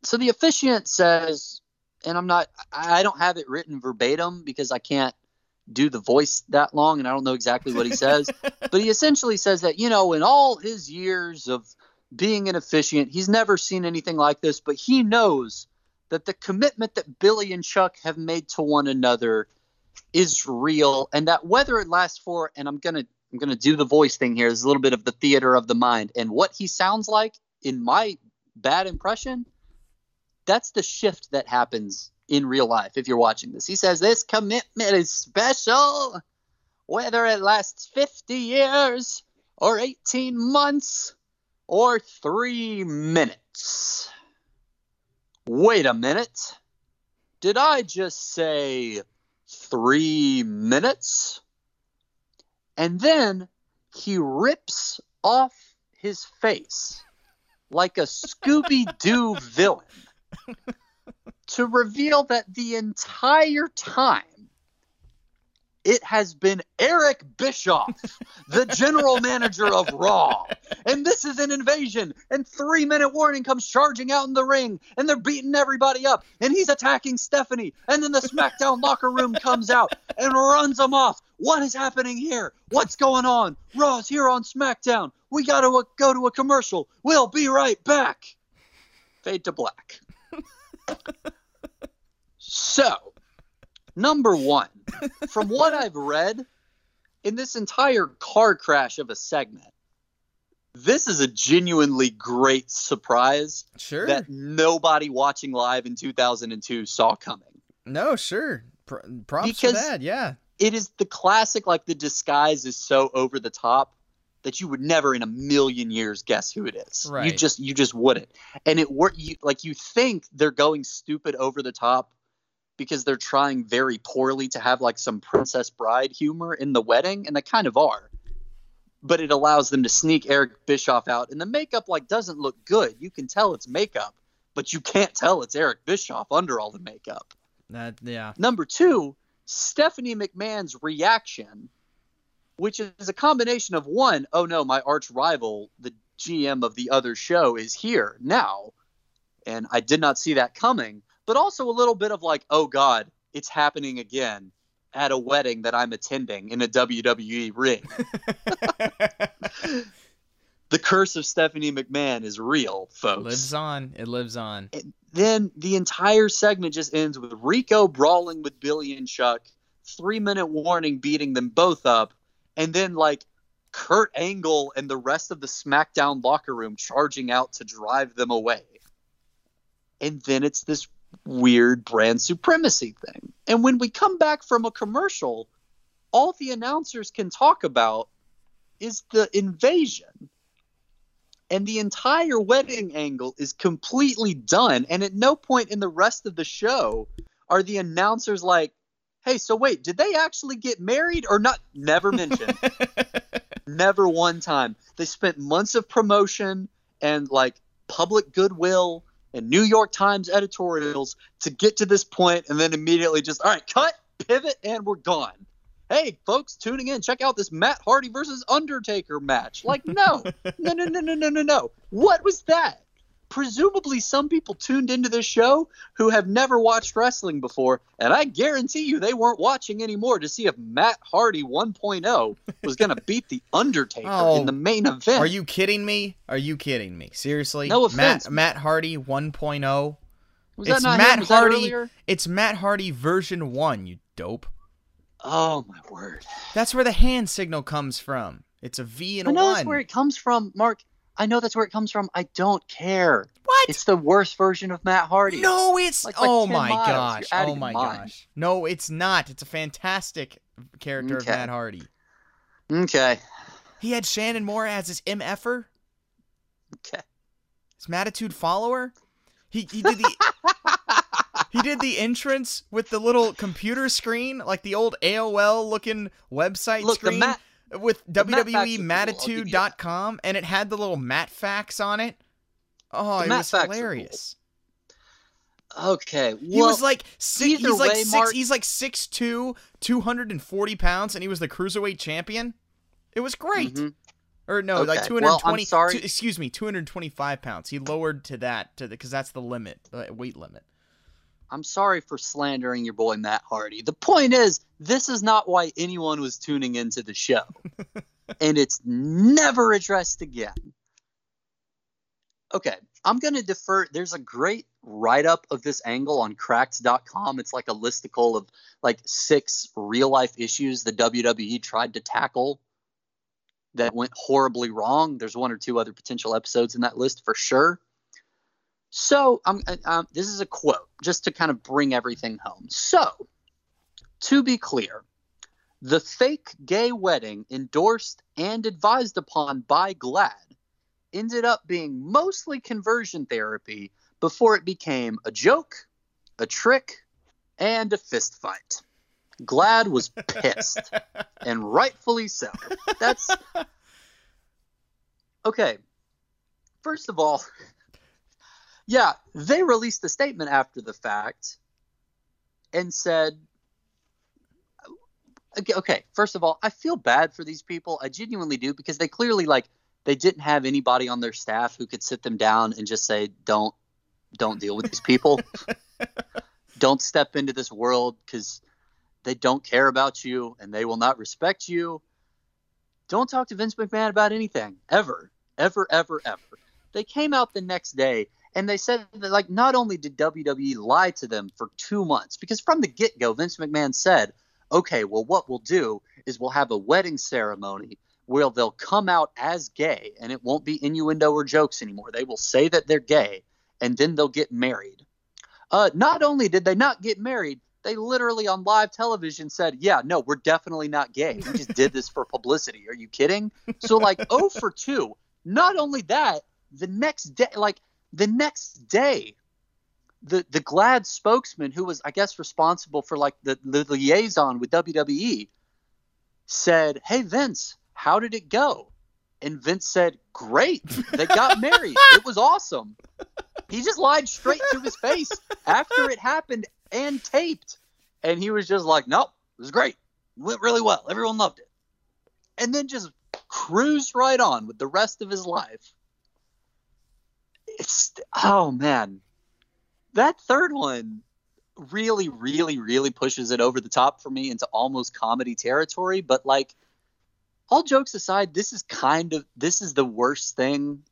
so the officiant says, and I'm not, I don't have it written verbatim because I can't do the voice that long and I don't know exactly what he says, [LAUGHS] but he essentially says that, you know, in all his years of being an he's never seen anything like this, but he knows that the commitment that Billy and Chuck have made to one another is real and that whether it lasts for and I'm going to I'm going to do the voice thing here. There's a little bit of the theater of the mind and what he sounds like in my bad impression that's the shift that happens in real life if you're watching this. He says this commitment is special, whether it lasts 50 years or 18 months or three minutes. Wait a minute. Did I just say three minutes? And then he rips off his face like a Scooby Doo [LAUGHS] villain to reveal that the entire time it has been Eric Bischoff, the general manager of Raw. And this is an invasion. And three minute warning comes charging out in the ring. And they're beating everybody up. And he's attacking Stephanie. And then the SmackDown locker room comes out and runs them off. What is happening here? What's going on? Raw's here on SmackDown. We got to go to a commercial. We'll be right back. Fade to black. [LAUGHS] so, number one, [LAUGHS] from what I've read, in this entire car crash of a segment, this is a genuinely great surprise Sure. that nobody watching live in 2002 saw coming. no, sure. Pr- props Because- for that. Yeah. It is the classic, like the disguise is so over the top that you would never in a million years guess who it is. Right. You just you just wouldn't. And it work you like you think they're going stupid over the top because they're trying very poorly to have like some princess bride humor in the wedding, and they kind of are. But it allows them to sneak Eric Bischoff out, and the makeup like doesn't look good. You can tell it's makeup, but you can't tell it's Eric Bischoff under all the makeup. That yeah. Number two, Stephanie McMahon's reaction, which is a combination of one, oh no, my arch rival, the GM of the other show, is here now. And I did not see that coming. But also a little bit of like, oh God, it's happening again at a wedding that I'm attending in a WWE ring. [LAUGHS] the curse of Stephanie McMahon is real, folks It lives on. It lives on. then the entire segment just ends with Rico brawling with Billy and Chuck, three minute warning beating them both up, and then like Kurt Angle and the rest of the SmackDown locker room charging out to drive them away. And then it's this weird brand supremacy thing. And when we come back from a commercial, all the announcers can talk about is the invasion. And the entire wedding angle is completely done. And at no point in the rest of the show are the announcers like hey so wait did they actually get married or not? Never mentioned. [LAUGHS] Never one time. They spent months of promotion and like public goodwill and new york times editorials to get to this point and then immediately just all right cut pivot and we're gone. Hey folks tuning in. Check out this matt hardy versus undertaker match. Like no no [LAUGHS] no no no no no. No what was that presumably some people tuned into this show who have never watched wrestling before and i guarantee you they weren't watching anymore to see if matt hardy 1.0 was going [LAUGHS] to beat the undertaker Oh, in the main event Are you kidding me? Are you kidding me? Seriously? No offense. Matt Matt Hardy 1.0. was that It's not Matt that Hardy. It's Matt Hardy version 1, you dope. oh my word That's where the hand signal comes from. It's a V and i a know 1. that's where it comes from mark i know that's where it comes from i don't care what? it's the worst version of matt hardy no, it's Like- like Oh 10 my miles. Gosh. Oh my gosh. No, it's not. It's a fantastic character Okay. of Matt Hardy. okay He had Shannon Moore as his MFer, okay his Mattitude follower. He he did the [LAUGHS] he did the entrance with the little computer screen, like the old AOL looking website Look, the screen Matt- with Matt facts cool, I'll give you that. www.mattitude.com and it had the little Matt facts on it. Oh, The it Matt was are cool. hilarious. okay He was like six, he's like way, six, Mark- he's like 6'2", 240 pounds, and he was the cruiserweight champion. It was great. Mhm. Or no, like Okay, two well, hundred twenty. I'm sorry. excuse me, two hundred twenty-five pounds. He lowered to that to because that's the limit, uh, weight limit. I'm sorry for slandering your boy Matt Hardy. The point is, this is not why anyone was tuning into the show. [LAUGHS] and it's never addressed again. Okay, I'm going to defer. There's a great write up of this angle on cracked.com. It's like a listicle of like six real life issues the WWE tried to tackle that went horribly wrong. There's one or two other potential episodes in that list for sure. So, um, um, this is a quote just to kind of bring everything home. So, to be clear, the fake gay wedding endorsed and advised upon by GLAAD ended up being mostly conversion therapy before it became a joke, a trick, and a fist fight. GLAAD was pissed, [LAUGHS] and rightfully so. That's [LAUGHS] okay. First of all, yeah, they released a statement after the fact and said, okay, okay, first of all, I feel bad for these people. I genuinely do because they clearly like they didn't have anybody on their staff who could sit them down and just say, "Don't, don't deal with these people. [LAUGHS] don't step into this world because they don't care about you and they will not respect you. Don't talk to Vince McMahon about anything ever, ever, ever, ever." They came out the next day and they said that like not only did WWE lie to them for two months because from the get go Vince McMahon said, "Okay, well what we'll do is we'll have a wedding ceremony where they'll come out as gay and it won't be innuendo or jokes anymore. They will say that they're gay and then they'll get married. Uh, not only did they not get married, they literally on live television said, Yeah, no, we're definitely not gay. We just did this for publicity. Are you kidding? So, like, oh for 2. Not only that, the next day, like, the next day, the, the GLAAD spokesman, who was, I guess, responsible for like the, the liaison with WWE, said, Hey, Vince, how did it go? And Vince said, Great. They got [LAUGHS] married. It was awesome. He just lied straight to his face after it happened and taped. And he was just like, Nope, it was great. It went really well. Everyone loved it. And then just cruised right on with the rest of his life. It's, oh man. That third one really, really, really pushes it over the top for me into almost comedy territory. But like, all jokes aside, this is kind of this is the worst thing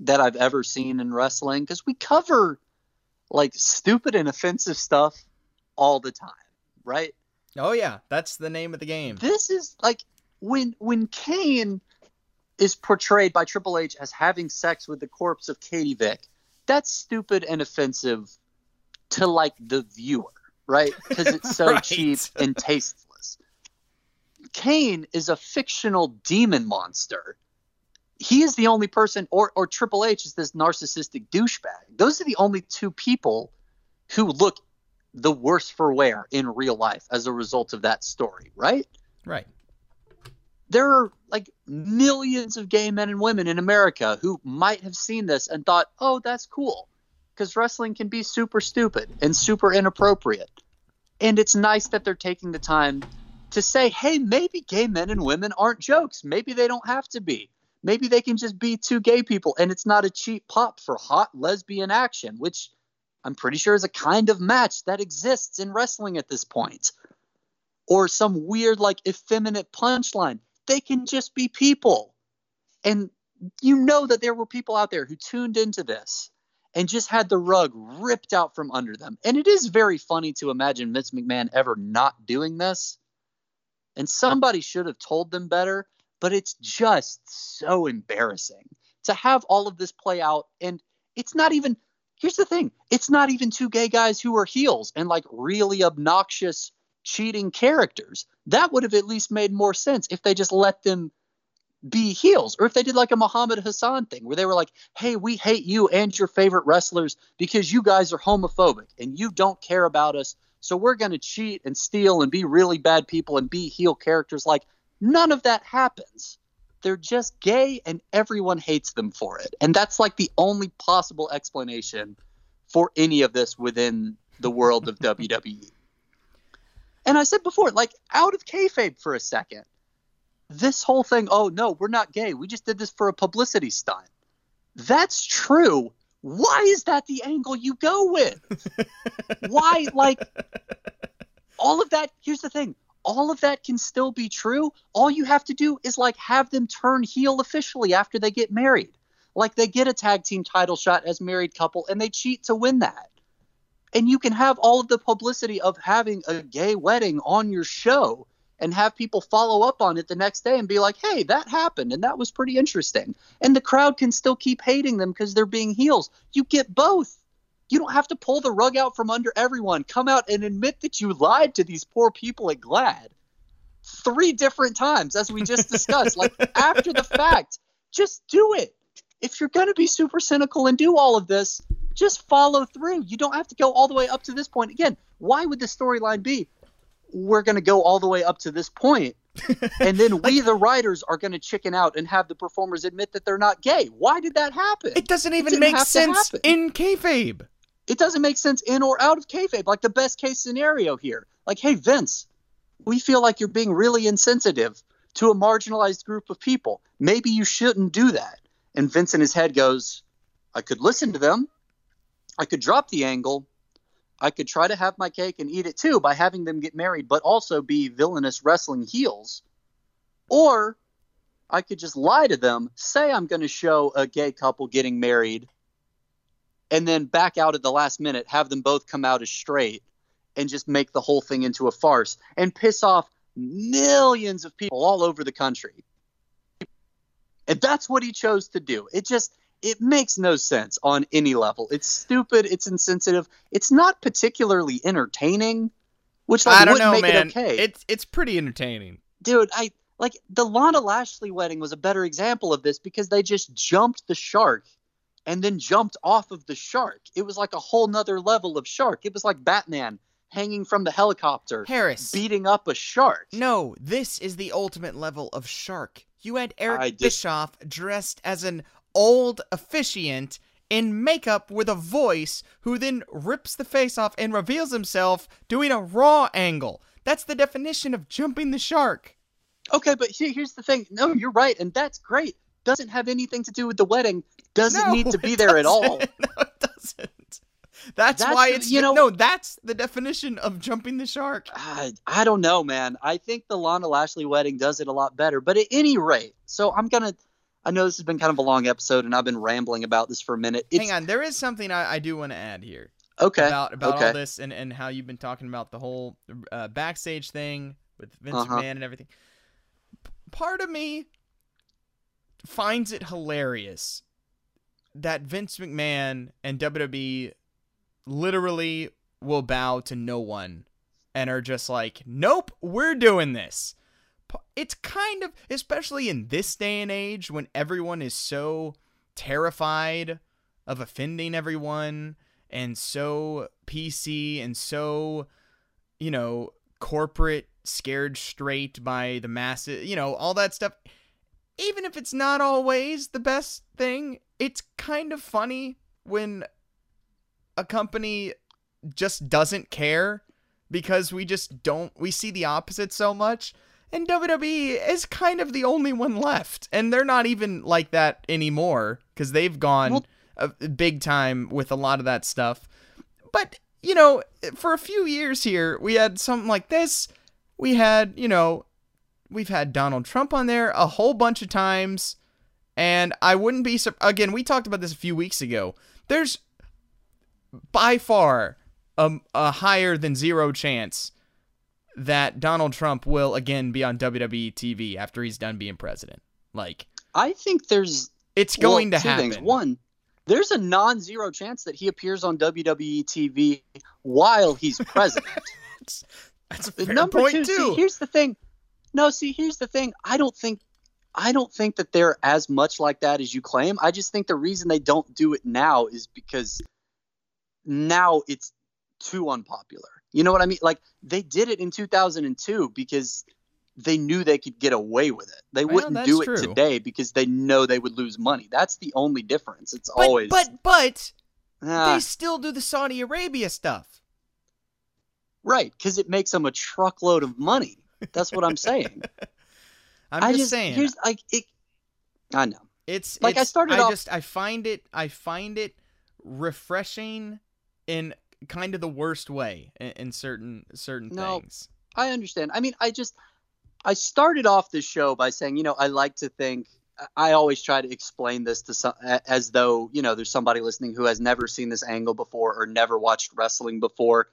that I've ever seen in wrestling because we cover like stupid and offensive stuff all the time, right? Oh yeah, that's the name of the game. This is like when when Kane is portrayed by Triple H as having sex with the corpse of Katie Vick. That's stupid and offensive to like the viewer, right? Because it's so [LAUGHS] Right. cheap and tasteless. Kane is a fictional demon monster. He is the only person, or or Triple H is this narcissistic douchebag. Those are the only two people who look the worse for wear in real life as a result of that story, right? Right. There are like millions of gay men and women in America who might have seen this and thought, oh, that's cool. Because wrestling can be super stupid and super inappropriate. And it's nice that they're taking the time to say, hey, maybe gay men and women aren't jokes. Maybe they don't have to be. Maybe they can just be two gay people and it's not a cheap pop for hot lesbian action, which I'm pretty sure is a kind of match that exists in wrestling at this point. Or some weird, like, effeminate punchline they can just be people. And you know that there were people out there who tuned into this and just had the rug ripped out from under them. And it is very funny to imagine Vince McMahon ever not doing this. And somebody should have told them better, but it's just so embarrassing to have all of this play out. And it's not even, here's the thing it's not even two gay guys who are heels and like really obnoxious cheating characters. That would have at least made more sense if they just let them be heels or if they did like a Muhammad Hassan thing where they were like, "Hey, we hate you and your favorite wrestlers because you guys are homophobic and you don't care about us. So we're going to cheat and steal and be really bad people and be heel characters like none of that happens. They're just gay and everyone hates them for it. And that's like the only possible explanation for any of this within the world of [LAUGHS] WWE. And I said before, like out of kayfabe for a second, this whole thing, oh no, we're not gay. We just did this for a publicity stunt. That's true. Why is that the angle you go with? [LAUGHS] Why, like, all of that? Here's the thing all of that can still be true. All you have to do is, like, have them turn heel officially after they get married. Like, they get a tag team title shot as married couple and they cheat to win that and you can have all of the publicity of having a gay wedding on your show and have people follow up on it the next day and be like, hey, that happened and that was pretty interesting. And the crowd can still keep hating them because they're being heels. You get both. You don't have to pull the rug out from under everyone. Come out and admit that you lied to these poor people at GLAAD three different times, as we just discussed. like [LAUGHS] after the fact, just do it. If you're going to be super cynical and do all of this, just follow through. You don't have to go all the way up to this point. Again, why would the storyline be we're going to go all the way up to this point [LAUGHS] and then we the writers are going to chicken out and have the performers admit that they're not gay? Why did that happen? It doesn't even didn't make sense in kayfabe. it doesn't make sense in or out of kayfabe. Like the best case scenario here, like, hey Vince, we feel like you're being really insensitive to a marginalized group of people. Maybe you shouldn't do that. And Vince in his head goes, I could listen to them. I could drop the angle. I could try to have my cake and eat it too by having them get married, but also be villainous wrestling heels. Or I could just lie to them, say I'm going to show a gay couple getting married, and then back out at the last minute, have them both come out as straight, and just make the whole thing into a farce and piss off millions of people all over the country. And that's what he chose to do. It just it makes no sense on any level. It's stupid, it's insensitive, it's not particularly entertaining, which like I don't wouldn't know, make man. it okay. It's it's pretty entertaining. Dude, I like the Lana Lashley wedding was a better example of this because they just jumped the shark and then jumped off of the shark. It was like a whole nother level of shark. It was like Batman hanging from the helicopter, Harris. beating up a shark. No, this is the ultimate level of shark. You had Eric I just- Bischoff dressed as an old officiant in makeup with a voice who then rips the face off and reveals himself doing a raw angle. That's the definition of jumping the shark. Okay, but here, here's the thing. No, you're right, and that's great. Doesn't have anything to do with the wedding. Doesn't No, need to [LAUGHS] be there at all. [LAUGHS] No, it doesn't. That's, That's why it's you know- no. That's the definition of jumping the shark. I, I don't know, man. I think the Lana Lashley wedding does it a lot better. But at any rate, so I'm gonna. I know this has been kind of a long episode, and I've been rambling about this for a minute. It's, Hang on, there is something I, I do want to add here. Okay. about about okay. all this and, and how you've been talking about the whole uh, backstage thing with Vince Uh-huh. McMahon and everything. Part of me finds it hilarious that Vince McMahon and WWE literally will bow to no one and are just like, "Nope, we're doing this." It's kind of especially in this day and age when everyone is so terrified of offending everyone and so PC and so, you know, corporate, scared straight by the masses, you know, all that stuff. Even if it's not always the best thing, it's kind of funny when a company just doesn't care because we just don't, we see the opposite so much. And WWE is kind of the only one left. And they're not even like that anymore because they've gone Well- uh, big time with a lot of that stuff. But, you know, for a few years here, we had something like this. We had, you know, we've had Donald Trump on there a whole bunch of times. And I wouldn't be, sur- again, we talked about this a few weeks ago. There's by far a, a higher than zero chance that Donald Trump will again be on WWE TV after he's done being president. Like, I think there's it's going well, to two happen. Things. One, there's a non-zero chance that he appears on WWE TV while he's [LAUGHS] president. That's a fair Number point two, too. See, here's the thing. No, see, here's the thing. I don't think, I don't think that they're as much like that as you claim. I just think the reason they don't do it now is because now it's too unpopular. You know what I mean? Like they did it in 2002 because they knew they could get away with it. They Well, wouldn't do it true. today because they know they would lose money. That's the only difference. It's but, always but but Ah, they still do the Saudi Arabia stuff. right because it makes them a truckload of money. That's what I'm saying. [LAUGHS] I'm I just, saying. Here's like it. I know. It's Like, I started I off- just I find it I find it refreshing in kind of the worst way in, in certain certain No. things. I understand. I mean, I just I started off this show by saying, you know, I like to think I always try to explain this to some as though, you know, there's somebody listening who has never seen this angle before or never watched wrestling before.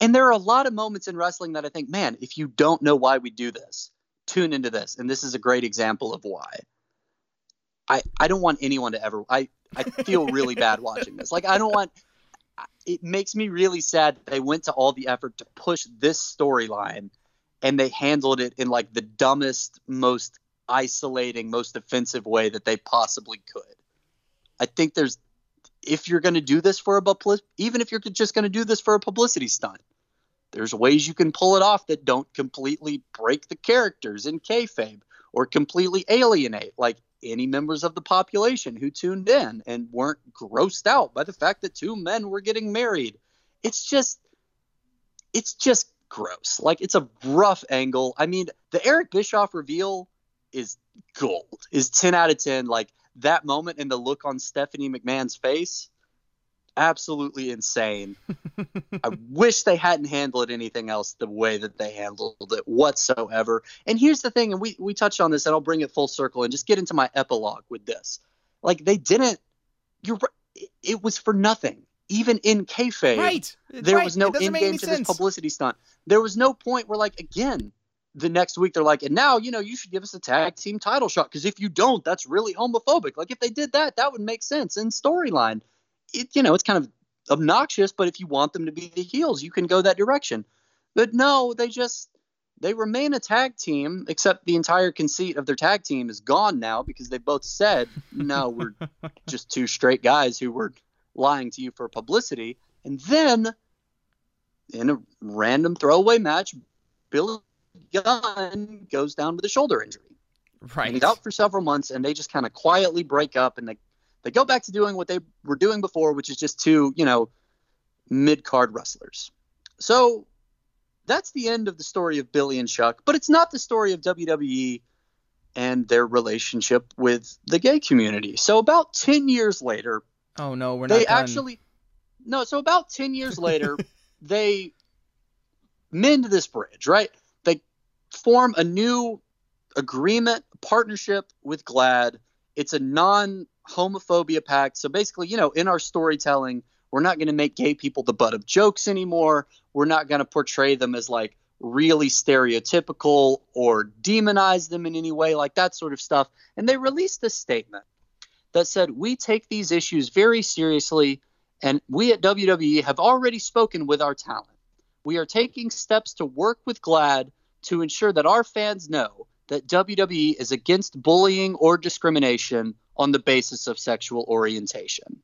And there are a lot of moments in wrestling that I think, man, if you don't know why we do this, tune into this. And this is a great example of why. I I don't want anyone to ever I I feel really [LAUGHS] bad watching this. Like I don't want it makes me really sad that they went to all the effort to push this storyline and they handled it in like the dumbest, most isolating, most offensive way that they possibly could. I think there's if you're going to do this for a public, even if you're just going to do this for a publicity stunt, there's ways you can pull it off that don't completely break the characters in kayfabe or completely alienate like any members of the population who tuned in and weren't grossed out by the fact that two men were getting married. It's just it's just gross. Like it's a rough angle. I mean, the Eric Bischoff reveal is gold. Is 10 out of 10 like that moment and the look on Stephanie McMahon's face absolutely insane. [LAUGHS] I wish they hadn't handled anything else the way that they handled it whatsoever. And here's the thing, and we we touched on this, and I'll bring it full circle and just get into my epilogue with this. Like they didn't. You're. It, was for nothing. Even in kayfabe, Right. there right. was no It doesn't end make game to sense. this publicity stunt. There was no point where, like, again, the next week they're like, and now you know you should give us a tag team title shot because if you don't, that's really homophobic. Like if they did that, that would make sense in storyline. It you know it's kind of obnoxious, but if you want them to be the heels, you can go that direction. But no, they just they remain a tag team, except the entire conceit of their tag team is gone now because they both said, no, we're [LAUGHS] just two straight guys who were lying to you for publicity. And then in a random throwaway match, Billy Gunn goes down with a shoulder injury. Right. And he's out for several months, and they just kind of quietly break up, and they they go back to doing what they were doing before, which is just two, you know, mid card wrestlers. So that's the end of the story of Billy and Chuck, but it's not the story of WWE and their relationship with the gay community. So about ten years later, Oh no, we're not they actually no. So about ten years later, [LAUGHS] they mend this bridge, right? They form a new agreement, partnership with GLAAD. It's a non-homophobia pact. So basically, you know, in our storytelling, we're not going to make gay people the butt of jokes anymore. We're not going to portray them as like really stereotypical or demonize them in any way, like that sort of stuff. And they released a statement that said, We take these issues very seriously, and we at WWE have already spoken with our talent. We are taking steps to work with GLAAD to ensure that our fans know that WWE is against bullying or discrimination on the basis of sexual orientation.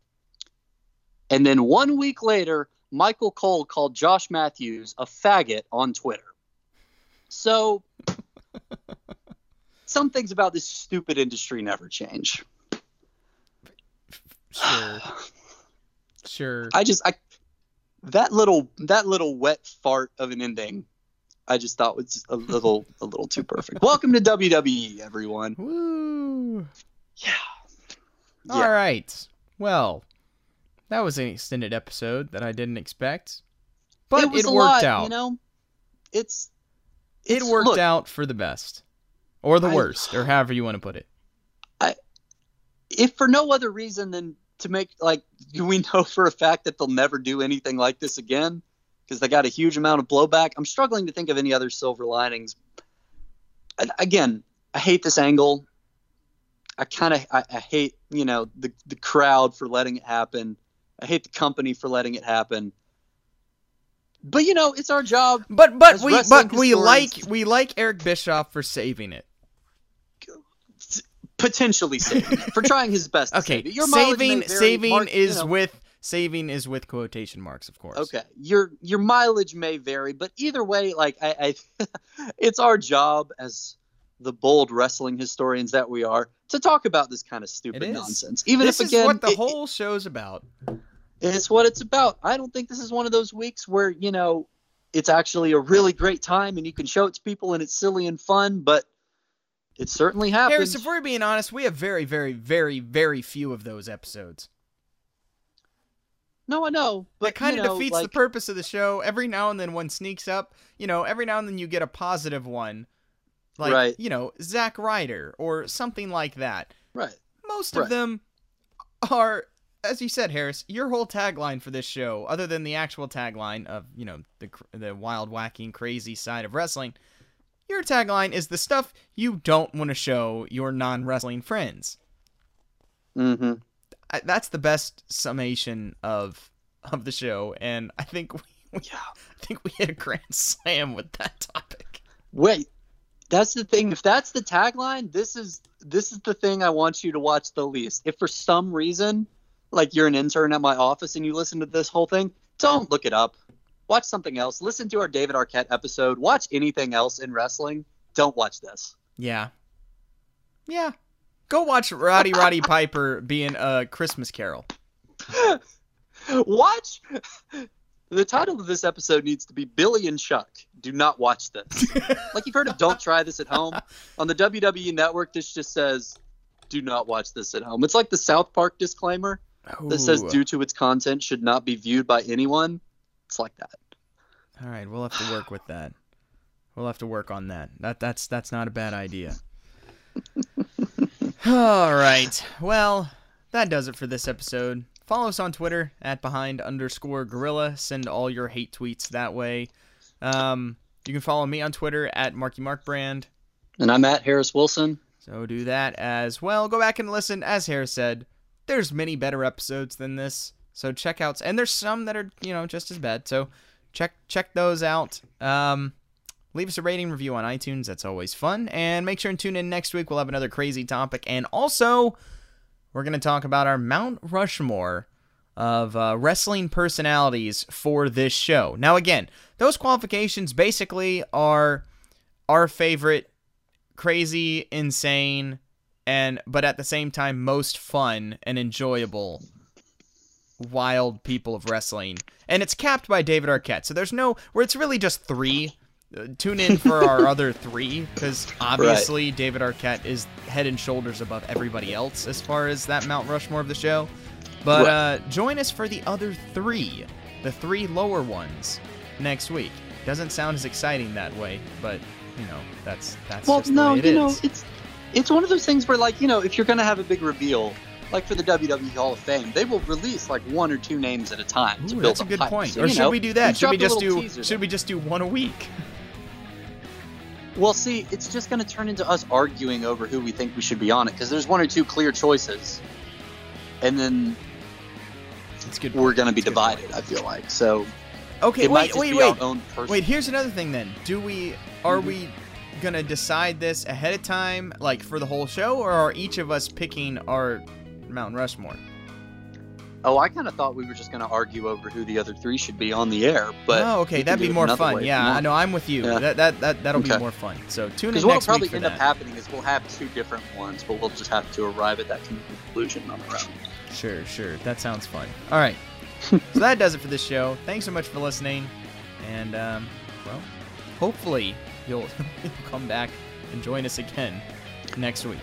And then one week later, Michael Cole called Josh Matthews a faggot on Twitter. So, [LAUGHS] some things about this stupid industry never change. Sure. [SIGHS] Sure. I just I that little that little wet fart of an ending, I just thought was a little a little too perfect. [LAUGHS] Welcome to WWE, everyone. Woo. Yeah. All right. Well, that was an extended episode that I didn't expect, but it it worked lot, out. You know, it's, it worked look, out for the best, or the I- worst, or however you want to put it. I, If for no other reason than to make like do we [LAUGHS] know for a fact that they'll never do anything like this again because they got a huge amount of blowback. I'm struggling to think of any other silver linings. And again, I hate this angle. I kind of I, I hate you know the the crowd for letting it happen. I hate the company for letting it happen. But you know, it's our job. But but we but we historians- like we like Eric Bischoff for saving it. Potentially saving it for trying his best. To Okay, save it. Your mileage saving vary. saving Mark, you is know. with saving is with quotation marks, of course. Okay, your your mileage may vary, but either way, like I, I [LAUGHS] it's our job as the bold wrestling historians that we are to talk about this kind of stupid nonsense. Even this if again, is what the it- whole show's about. it's what it's about. I don't think this is one of those weeks where you know it's actually a really great time and you can show it to people and it's silly and fun, but it certainly happens. Harris, if we're being honest, we have very, very, very, very few of those episodes. no, I know, but That kind you of know, defeats like, the purpose of the show. Every now and then one sneaks up. You know, every now and then you get a positive one. Like, Right. you know, Zack Ryder or something like that. Right. Most Right. of them are, as you said, Harris, your whole tagline for this show, other than the actual tagline of, you know, the, the wild, wacky, crazy side of wrestling, your tagline is the stuff you don't want to show your non wrestling friends. Mm-hmm. I, that's the best summation of of the show, and I think we, we Yeah. [LAUGHS] I think we hit a grand slam with that topic. Wait, that's the thing. If that's the tagline, this is this is the thing I want you to watch the least. If for some reason, like you're an intern at my office and you listen to this whole thing, don't look it up. Watch something else. Listen to our David Arquette episode. Watch anything else in wrestling. Don't watch this. Yeah, yeah. Go watch Roddy Roddy [LAUGHS] Piper being a Christmas Carol. [LAUGHS] Watch. The title of this episode needs to be Billy and Chuck. Do not watch this. [LAUGHS] like you've heard of Don't Try This at Home. On the WWE network, this just says, Do not watch this at home. It's like the South Park disclaimer that says, Due to its content, should not be viewed by anyone. It's like that. All right, we'll have to work with that. We'll have to work on that. That that's that's not a bad idea. [LAUGHS] All right. Well, that does it for this episode. Follow us on Twitter at behind underscore gorilla. Send all your hate tweets that way. Um, You can follow me on Twitter at Marky Mark Brand. And I'm at Harris Wilson. So do that as well. Go back and listen. As Harris said, there's many better episodes than this. So check out, and there's some that are you know just as bad. So check check those out. Um, leave us a rating review on iTunes. That's always fun. And make sure and tune in next week. We'll have another crazy topic, and also we're gonna talk about our Mount Rushmore of uh, wrestling personalities for this show. Now, again, those qualifications basically are our favorite crazy, insane, and but at the same time most fun and enjoyable wild people of wrestling. And it's capped by David Arquette. So there's no where it's really just 3. Uh, tune in for our [LAUGHS] other 3 cuz obviously right. David Arquette is head and shoulders above everybody else as far as that Mount Rushmore of the show. But uh, join us for the other 3, the 3 lower ones next week. Doesn't sound as exciting that way, but you know that's that's well, no, you is. know it's it's one of those things where like you know if you're gonna have a big reveal, like for the WWE Hall of Fame, they will release like one or two names at a time Ooh, to build That's a good hype. point. So, or should know, we do that? Should we just do should we just do one a week? Well, see, it's just going to turn into us arguing over who we think we should be on it because there's one or two clear choices, and then good. we're going to be divided. I feel like so. Okay, wait, wait, wait. Wait, here's another thing. Then, do we are mm-hmm. we gonna decide this ahead of time, like for the whole show, or are each of us picking our Mount Rushmore? Oh, I kind of thought we were just going to argue over who the other three should be on the air, but oh, okay, that'd be more fun. Yeah, I know. I'm with you. Yeah. That that that that'll okay. be more fun. So tune in next week what'll probably end that. up happening is we'll have two different ones, but we'll just have to arrive at that conclusion on our own. Sure, sure. That sounds fun. All right. [LAUGHS] so that does it for this show. Thanks so much for listening. And, um, well, hopefully you'll [LAUGHS] come back and join us again next week.